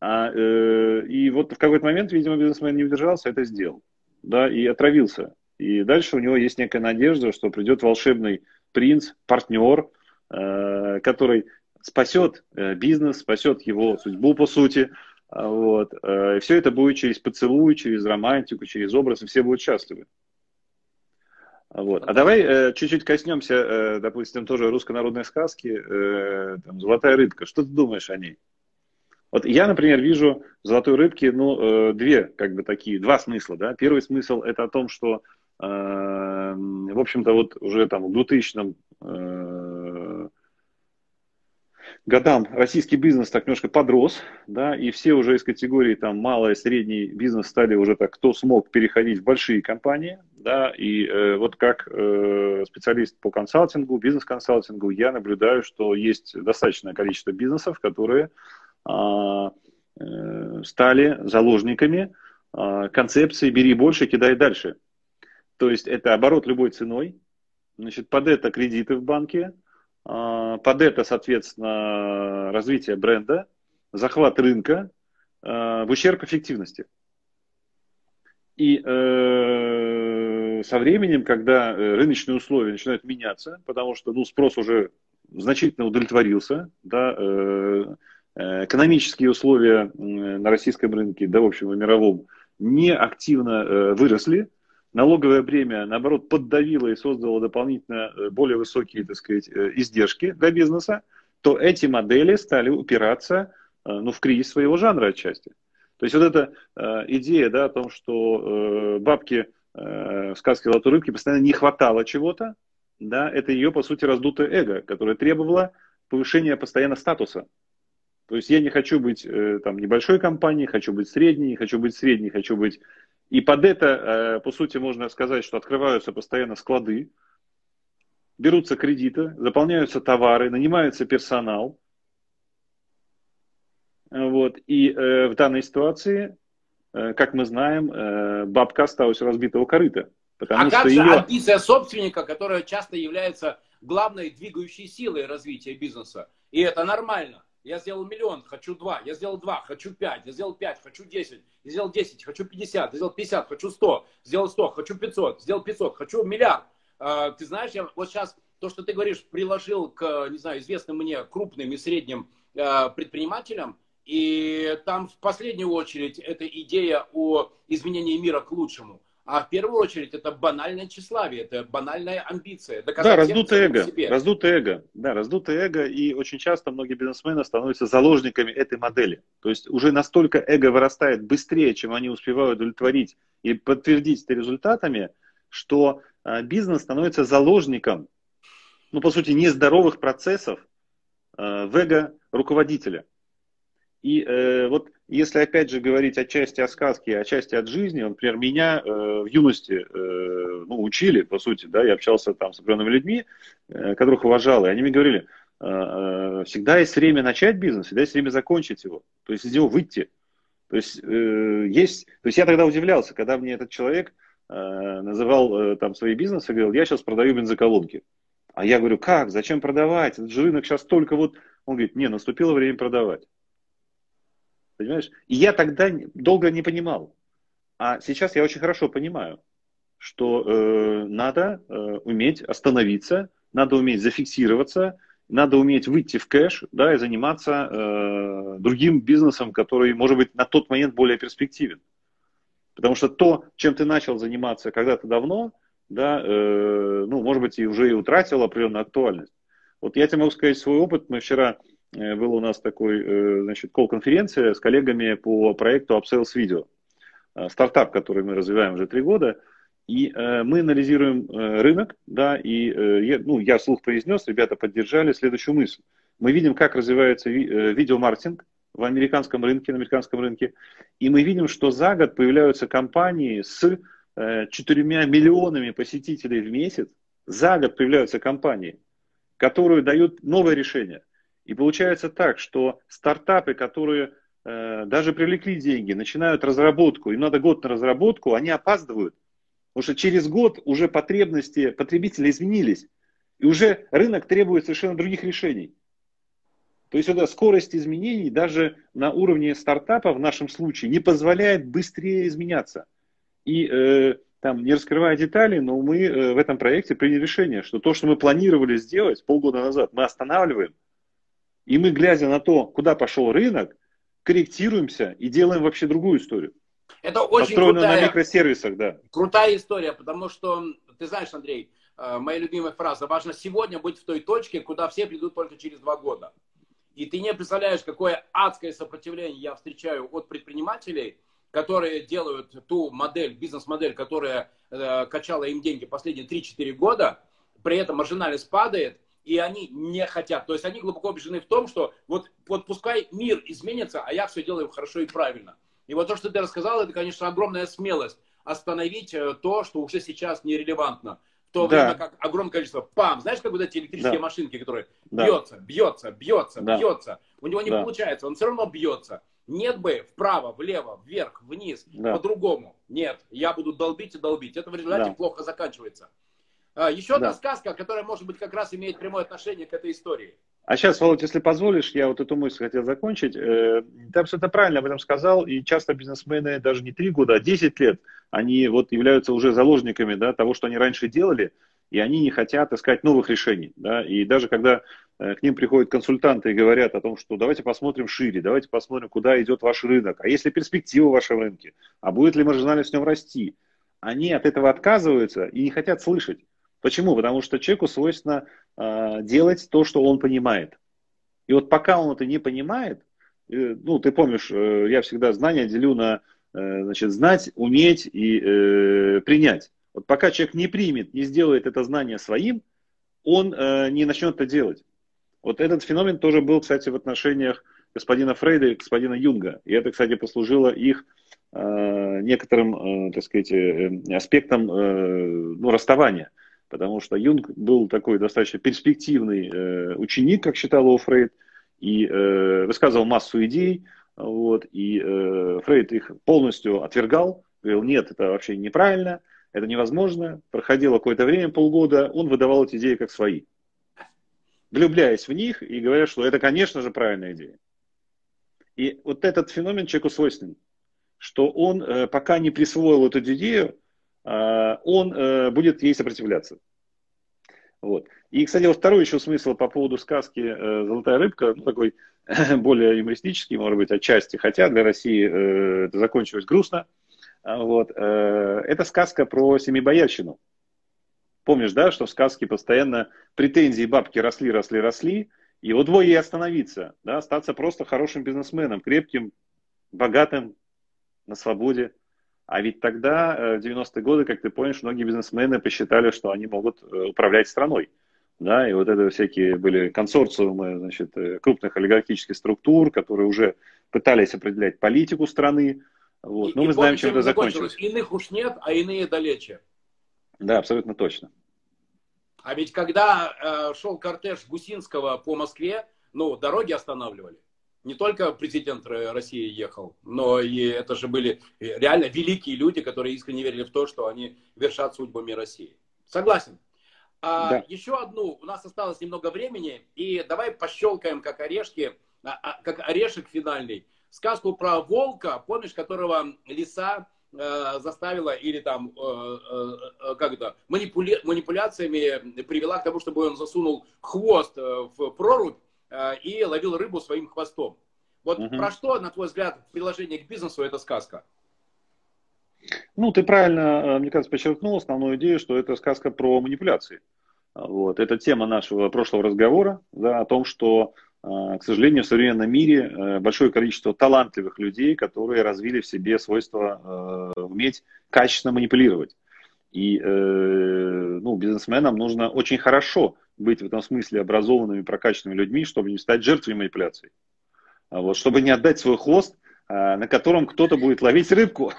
А, э, и вот в какой-то момент, видимо, бизнесмен не удержался, это сделал. Да, и отравился. И дальше у него есть некая надежда, что придет волшебный принц, партнер, э, который спасет э, бизнес, спасет его судьбу, по сути. А, вот. Э, и все это будет через поцелуй, через романтику, через образ, и все будут счастливы. А, вот. А давай э, чуть-чуть коснемся, э, допустим, тоже русской народной сказки э, там, «Золотая рыбка». Что ты думаешь о ней? Вот я, например, вижу в «Золотой рыбке» ну, э, две, как бы такие, два смысла. Да? Первый смысл – это о том, что, э, в общем-то, вот уже там в 2000 э, годам российский бизнес так немножко подрос, да, и все уже из категории там малый, средний бизнес стали уже так, кто смог переходить в большие компании, да, и э, вот как э, специалист по консалтингу, бизнес-консалтингу, я наблюдаю, что есть достаточное количество бизнесов, которые э, э, стали заложниками э, концепции «бери больше, кидай дальше». То есть это оборот любой ценой, значит, под это кредиты в банке, а, под это, соответственно, развитие бренда, захват рынка а, в ущерб эффективности. И э, со временем, когда э, рыночные условия начинают меняться, потому что ну, спрос уже значительно удовлетворился, да, э, экономические условия на российском рынке, да, в общем, и мировом, не активно выросли, налоговое бремя, наоборот, поддавило и создало дополнительно э, более высокие, так сказать, э, издержки для бизнеса, то эти модели стали упираться э, ну, в кризис своего жанра отчасти. То есть вот эта идея да, о том, что бабки э, сказки «Золотой рыбки» постоянно не хватало чего-то, да, это ее, по сути, раздутое эго, которое требовало повышения постоянно статуса. То есть я не хочу быть там небольшой компанией, хочу быть средней, хочу быть средней, хочу быть... И под это, э, по сути, можно сказать, что открываются постоянно склады, берутся кредиты, заполняются товары, нанимается персонал. Вот. И э, в данной ситуации, э, как мы знаем, бабка осталась разбитого корыта. Потому а как же ее... амбиция собственника, которая часто является главной двигающей силой развития бизнеса? И это нормально. Я сделал миллион, хочу два. Я сделал два, хочу пять. Я сделал пять, хочу десять. Сделал десять, хочу пятьдесят. Я сделал пятьдесят, хочу сто. Сделал сто, хочу пятьсот. Сделал пятьсот, хочу миллиард. А, ты знаешь, я вот сейчас то, что ты говоришь, приложил к, не знаю, известным мне крупным и средним а, предпринимателям. И там в последнюю очередь эта идея о изменении мира к лучшему. А в первую очередь это банальное тщеславие, это банальная амбиция. Да, раздутое эго, себе. раздутое эго. Да, раздутое эго. И очень часто многие бизнесмены становятся заложниками этой модели. То есть уже настолько эго вырастает быстрее, чем они успевают удовлетворить и подтвердить это результатами, что а, бизнес становится заложником, ну, по сути, нездоровых процессов а, в эго руководителя. И э, вот если опять же говорить отчасти о сказке, отчасти от жизни, например, меня э, в юности э, ну, учили, по сути, да, я общался там с определенными людьми, э, которых уважал, и они мне говорили, э, э, всегда есть время начать бизнес, всегда есть время закончить его, то есть из него выйти. То есть, э, есть, то есть я тогда удивлялся, когда мне этот человек э, называл э, там свои бизнесы, говорил, я сейчас продаю бензоколонки. А я говорю, как, зачем продавать? Этот же рынок сейчас только вот... Он говорит, не, наступило время продавать. Понимаешь? И я тогда долго не понимал. А сейчас я очень хорошо понимаю, что э, надо э, уметь остановиться, надо уметь зафиксироваться, надо уметь выйти в кэш да, и заниматься э, другим бизнесом, который, может быть, на тот момент более перспективен. Потому что то, чем ты начал заниматься когда-то давно, да, э, ну, может быть, и уже и утратил определенную актуальность. Вот я тебе могу сказать свой опыт. Мы вчера был у нас такой, э, значит, кол-конференция с коллегами по проекту Upsales Video. Э, стартап, который мы развиваем уже три года. И мы анализируем рынок, да, и ну, я вслух произнес, ребята поддержали следующую мысль. Мы видим, как развивается видеомаркетинг в американском рынке, на американском рынке, и мы видим, что за год появляются компании с четырьмя миллионами посетителей в месяц, за год появляются компании, которые дают новое решение. И получается так, что стартапы, которые э, даже привлекли деньги, начинают разработку, им надо год на разработку, они опаздывают. Потому что через год уже потребности потребителя изменились. И уже рынок требует совершенно других решений. То есть эта скорость изменений даже на уровне стартапа в нашем случае не позволяет быстрее изменяться. И э, там, не раскрывая детали, но мы э, в этом проекте приняли решение, что то, что мы планировали сделать полгода назад, мы останавливаем, и мы, глядя на то, куда пошел рынок, корректируемся и делаем вообще другую историю. Это очень крутая, на микросервисах, да. Крутая история, потому что, ты знаешь, Андрей, э, моя любимая фраза, важно сегодня быть в той точке, куда все придут только через два года. И ты не представляешь, какое адское сопротивление я встречаю от предпринимателей, которые делают ту модель, бизнес-модель, которая э, качала им деньги последние 3-4 года, при этом маржинальность падает, и они не хотят. То есть они глубоко убеждены в том, что вот, вот пускай мир изменится, а я все делаю хорошо и правильно. И вот то, что ты рассказал, это, конечно, огромная смелость остановить э, то, что уже сейчас нерелевантно. В то да. время как огромное количество пам, знаешь, как вот эти электрические да. машинки, которые да. бьется, бьется, бьется, да. бьется. У него не да. получается, он все равно бьется. Нет бы вправо, влево, вверх, вниз, да. по-другому. Нет, я буду долбить и долбить. Это в результате да. плохо заканчивается. А, еще одна да. сказка, которая, может быть, как раз имеет прямое отношение к этой истории. А сейчас, Володь, если позволишь, я вот эту мысль хотел закончить. Э, ты абсолютно правильно об этом сказал, и часто бизнесмены даже не три года, а 10 лет, они вот являются уже заложниками да, того, что они раньше делали, и они не хотят искать новых решений. Да? И даже когда э, к ним приходят консультанты и говорят о том, что давайте посмотрим шире, давайте посмотрим, куда идет ваш рынок, а есть ли перспектива в вашем рынке, а будет ли маржинальность в нем расти, они от этого отказываются и не хотят слышать. Почему? Потому что человеку свойственно э, делать то, что он понимает. И вот пока он это не понимает, э, ну, ты помнишь, э, я всегда знания делю на значит, знать, уметь и э, принять. Вот пока человек не примет, не сделает это знание своим, он э, не начнет это делать. Вот этот феномен тоже был, кстати, в отношениях господина Фрейда и господина Юнга. И это, кстати, послужило их э, некоторым, э, так сказать, э, аспектом э, ну, расставания. Потому что Юнг был такой достаточно перспективный э, ученик, как считал его Фрейд, и э, высказывал массу идей, вот, и э, Фрейд их полностью отвергал, говорил, нет, это вообще неправильно, это невозможно. Проходило какое-то время, полгода, он выдавал эти идеи как свои. Влюбляясь в них и говоря, что это, конечно же, правильная идея. И вот этот феномен человеку свойственен, что он, э, пока не присвоил эту идею, он э, будет ей сопротивляться. Вот. И, кстати, вот второй еще смысл по поводу сказки «Золотая рыбка», ну, такой более юмористический, может быть, отчасти, хотя для России это закончилось грустно. А вот. Это сказка про семибоярщину. Помнишь, да, что в сказке постоянно претензии бабки росли, росли, росли, и вот двое и остановиться, да, остаться просто хорошим бизнесменом, крепким, богатым, на свободе. А ведь тогда, э, в 90-е годы, как ты помнишь, многие бизнесмены посчитали, что они могут э, управлять страной. Да, и вот это всякие были консорциумы значит, э, крупных олигархических структур, которые уже пытались определять политику страны. Вот. Но и, мы знаем, чем это закончилось. Иных уж нет, а иные далече. Да, абсолютно точно. А ведь когда э, шел кортеж Гусинского по Москве, ну, дороги останавливали. Не только президент России ехал, но и это же были реально великие люди, которые искренне верили в то, что они вершат судьбами России. Согласен. А, да. Еще одну, у нас осталось немного времени, и давай пощелкаем, как орешки, а, а, как орешек финальный, сказку про волка, помнишь, которого лиса Э, заставила или там, э, э, как это, манипуля... манипуляциями привела к тому, чтобы он засунул хвост в прорубь и ловил рыбу своим хвостом. Вот угу. про что, на твой взгляд, приложение к бизнесу эта сказка? Ну, ты правильно, мне кажется, подчеркнул основную идею, что это сказка про манипуляции. Вот. Это тема нашего прошлого разговора да, о том, что а, к сожалению, в современном мире э, большое количество талантливых людей, которые развили в себе свойство э, уметь качественно манипулировать. И э, ну, бизнесменам нужно очень хорошо быть в этом смысле образованными, прокачанными людьми, чтобы не стать жертвой манипуляций. А вот, чтобы не отдать свой хвост, а, на котором кто-то будет ловить рыбку.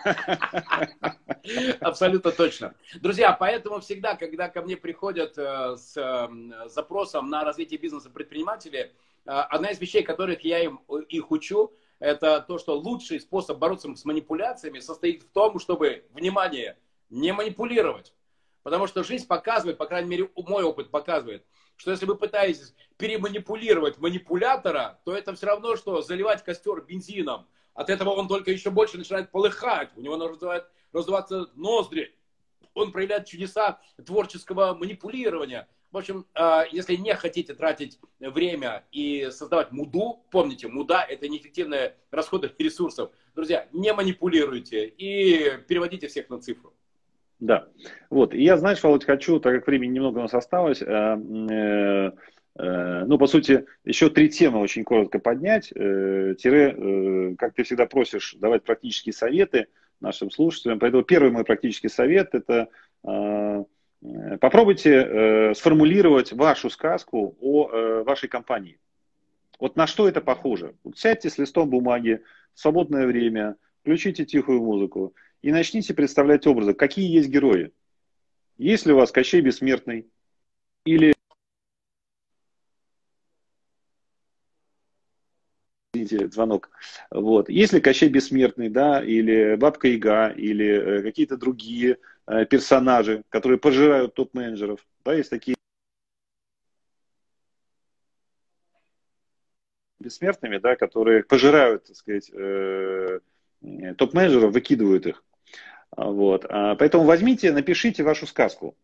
Абсолютно точно. Друзья, поэтому всегда, когда ко мне приходят с запросом на развитие бизнеса предприниматели, а, одна из вещей, которых я им, э, их учу, это то, что лучший способ бороться с манипуляциями состоит в том, чтобы, внимание, не манипулировать. Потому что жизнь показывает, по крайней мере, мой опыт показывает, что если вы пытаетесь переманипулировать манипулятора, то это все равно, что заливать костер бензином. От этого он только еще больше начинает полыхать, у него начинают раздуваться ноздри, он проявляет чудеса творческого манипулирования. В общем, а, если не хотите тратить время и создавать муду, помните, муда – это неэффективные расходы ресурсов. Друзья, не манипулируйте и переводите всех на цифру. Да, вот. И я, знаешь, Володь, хочу, так как времени немного у нас осталось, э, э, э, ну, по сути, еще три темы очень коротко поднять. Тире, как ты всегда просишь, давать практические советы нашим слушателям. Поэтому первый мой практический совет – это Э, попробуйте э, сформулировать вашу сказку о э, вашей компании. Вот на что это похоже? Вот сядьте с листом бумаги свободное время, включите тихую музыку и начните представлять образы, какие есть герои. Есть ли у вас Кощей Бессмертный? Или извините, звонок. Вот. Есть ли Кощей Бессмертный, да, или Бабка Яга, или э, какие-то другие э, персонажи, которые пожирают топ-менеджеров, да, есть такие бессмертными, да, которые пожирают, так сказать, э, топ-менеджеров, выкидывают их. Вот. А, поэтому возьмите, напишите вашу сказку.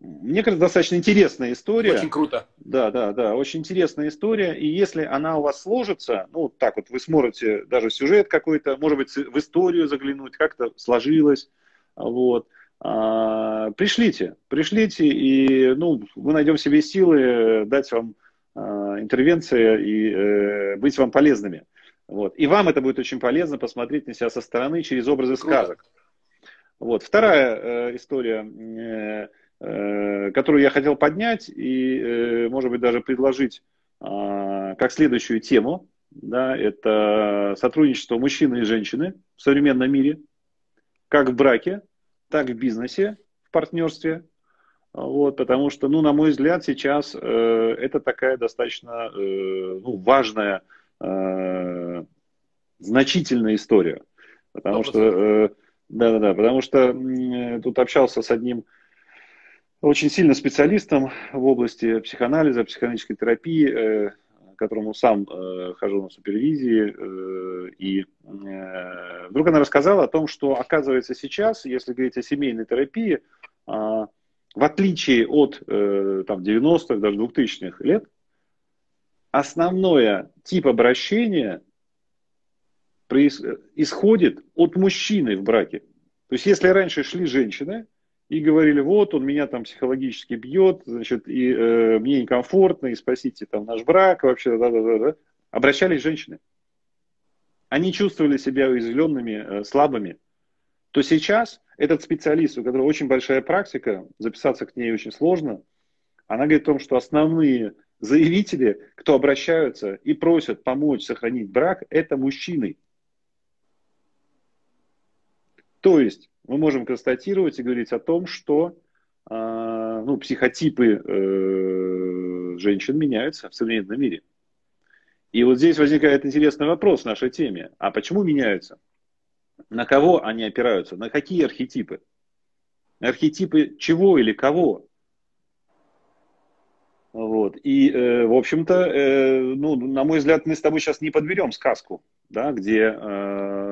Мне кажется, достаточно интересная история. Очень круто. Да, да, да, очень интересная история. И если она у вас сложится, ну, так вот вы сможете даже сюжет какой-то, может быть, в историю заглянуть, как-то сложилось, вот, а, пришлите, пришлите, и, ну, мы найдем себе силы дать вам а, интервенции и э, быть вам полезными. Вот. И вам это будет очень полезно посмотреть на себя со стороны через образы сказок. Вот. Вторая э, история, э, э, которую я хотел поднять и, э, может быть, даже предложить э, как следующую тему, да, это сотрудничество мужчины и женщины в современном мире, как в браке, так в бизнесе, в партнерстве. Вот, потому что, ну, на мой взгляд, сейчас э, это такая достаточно э, ну, важная, э, значительная история. Потому что, э, да, да, да, потому что тут общался с одним очень сильным специалистом в области психоанализа, психологической терапии, э, которому сам э, хожу на супервизии, э, и вдруг она рассказала о том, что, оказывается, сейчас, если говорить о семейной терапии, э, в отличие от там, 90-х, даже 2000-х лет, основное тип обращения. Исходит от мужчины в браке. То есть, если раньше шли женщины, и говорили, вот он меня там психологически бьет, значит, и э, мне некомфортно, и спасите там наш брак вообще, да, да, да, да. Обращались женщины. Они чувствовали себя уязвленными, э, слабыми. То сейчас этот специалист, у которого очень большая практика, записаться к ней очень сложно, она говорит о том, что основные заявители, кто обращаются и просят помочь сохранить брак, это мужчины. То есть мы можем констатировать и говорить о том, что э, ну, психотипы э, женщин меняются в современном мире. И вот здесь возникает интересный вопрос в нашей теме. А почему меняются? На кого они опираются? На какие архетипы? Архетипы чего или кого? Вот. И, э, в общем-то, э, ну, на мой взгляд, мы с тобой сейчас не подберем сказку, да, где э,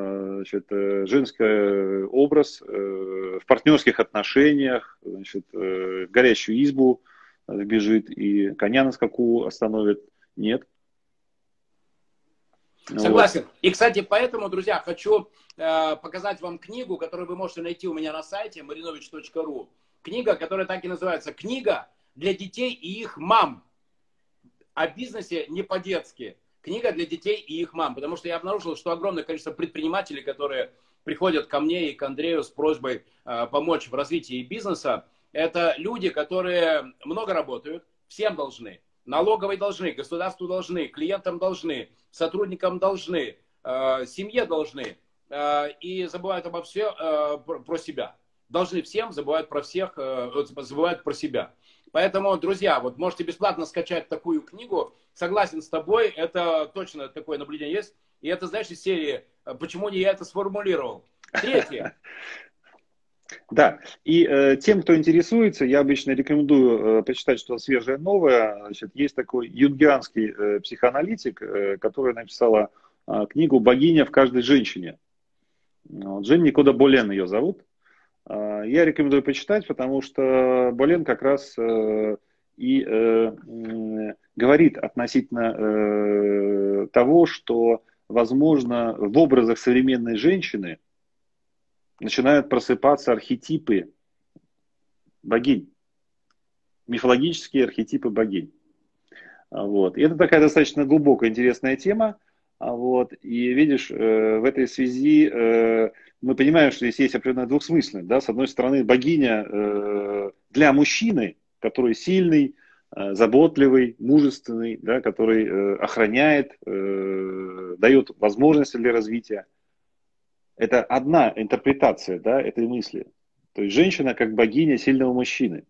значит, э, женский образ э, в партнерских отношениях, значит, э, в горящую избу бежит и коня на скаку остановит. Нет. Согласен. Вот. И, кстати, поэтому, друзья, хочу э, показать вам книгу, которую вы можете найти у меня на сайте marinovich.ru. Книга, которая так и называется «Книга для детей и их мам». О бизнесе не по-детски книга для детей и их мам, потому что я обнаружил, что огромное количество предпринимателей, которые приходят ко мне и к Андрею с просьбой э, помочь в развитии бизнеса, это люди, которые много работают, всем должны. Налоговой должны, государству должны, клиентам должны, сотрудникам должны, э, семье должны. Э, и забывают обо всем э, про себя. Должны всем, забывают про всех, э, забывают про себя. Поэтому, друзья, вот можете бесплатно скачать такую книгу. Согласен с тобой, это точно такое наблюдение есть. И это, знаешь, из серии э, «Почему не я это сформулировал?» Третье. Да, и э, тем, кто интересуется, я обычно рекомендую э, почитать что-то свежее, новое. Значит, есть такой юнгианский э, психоаналитик, э, который написала э, книгу «Богиня в каждой женщине». Вот, Жень Никода Болен ее зовут. А, я рекомендую почитать, потому что Болен как раз э, и э, говорит относительно э, того, что, возможно, в образах современной женщины начинают просыпаться архетипы богинь, мифологические архетипы богинь. Вот. И это такая достаточно глубокая, интересная тема. Вот. И видишь, в этой связи мы понимаем, что здесь есть определенная двухсмысленность. Да? С одной стороны, богиня э, для мужчины, который сильный, э, заботливый, мужественный, да, который э, охраняет, э, дает возможности для развития. Это одна интерпретация да, этой мысли. То есть женщина как богиня сильного мужчины.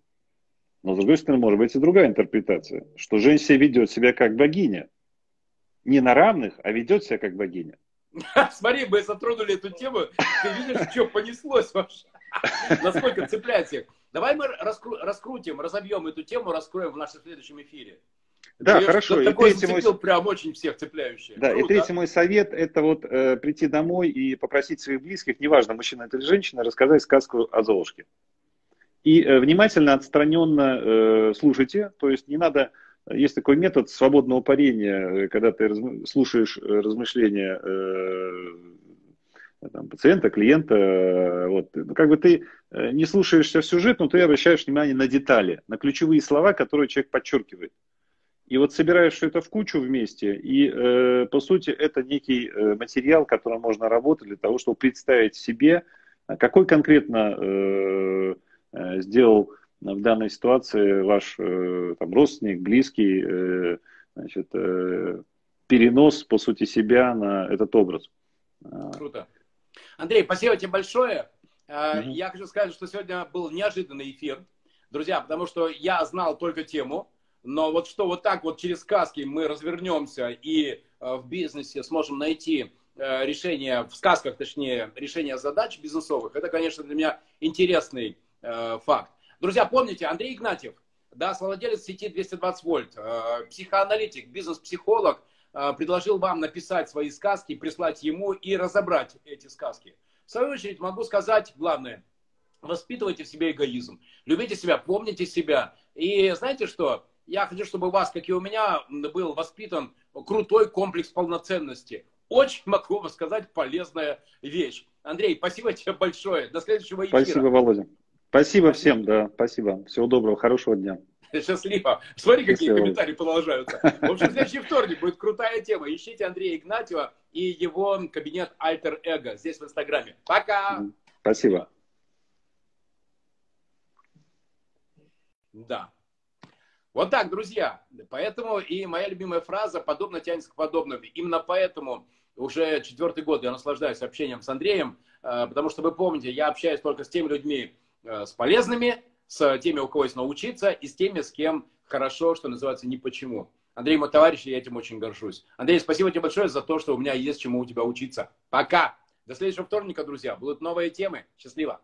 Но с другой стороны, может быть и другая интерпретация, что женщина ведет себя как богиня. Не на равных, а ведет себя как богиня. Смотри, мы затронули эту тему. Ты видишь, что понеслось вообще? Насколько цепляет всех. Давай мы раскру- раскрутим, разобьем эту тему, раскроем в нашем следующем эфире. Да, Ты хорошо. И третий мой... прям очень всех цепляющий. Да, Круто. и третий мой совет, это вот э, прийти домой и попросить своих близких, неважно, мужчина это или женщина, рассказать сказку о Золушке. И э, внимательно, отстраненно э, слушайте, то есть не надо есть такой метод свободного парения, когда ты разм... слушаешь э, размышления э, там, пациента, клиента. Э, вот. Ну, как бы ты э, не слушаешься в сюжет, но ты обращаешь внимание на детали, на ключевые слова, которые человек подчеркивает. И вот собираешь все это в кучу вместе, и э, по сути это некий э, материал, которым можно работать для того, чтобы представить себе, какой конкретно э, э, сделал в данной ситуации ваш э, там, родственник, близкий, э, значит, э, перенос, по сути, себя на этот образ. Круто. Андрей, спасибо тебе большое. Mm-hmm. Я хочу сказать, что сегодня был неожиданный эфир, друзья, потому что я знал только тему, но вот что вот так вот через сказки мы развернемся и в бизнесе сможем найти решение, в сказках точнее, решение задач бизнесовых, это, конечно, для меня интересный факт. Друзья, помните, Андрей Игнатьев, да, совладелец сети 220 вольт, психоаналитик, бизнес-психолог, предложил вам написать свои сказки, прислать ему и разобрать эти сказки. В свою очередь могу сказать главное, воспитывайте в себе эгоизм, любите себя, помните себя. И знаете что, я хочу, чтобы у вас, как и у меня, был воспитан крутой комплекс полноценности. Очень могу вам сказать полезная вещь. Андрей, спасибо тебе большое. До следующего эфира. Спасибо, Володя. Спасибо, всем, да, спасибо. Всего доброго, хорошего дня. Счастливо. Смотри, какие Счастливо. комментарии продолжаются. В общем, следующий вторник будет крутая тема. Ищите Андрея Игнатьева и его кабинет Альтер Эго здесь в Инстаграме. Пока! Спасибо. Да. Вот так, друзья. Поэтому и моя любимая фраза «подобно тянется к подобному». Именно поэтому уже четвертый год я наслаждаюсь общением с Андреем, э, потому что вы помните, я общаюсь только с теми людьми, с полезными, с теми, у кого есть научиться, и с теми, с кем хорошо, что называется, ни почему. Андрей мой товарищ, я этим очень горжусь. Андрей, спасибо тебе большое за то, что у меня есть чему у тебя учиться. Пока! До следующего вторника, друзья. Будут новые темы. Счастливо!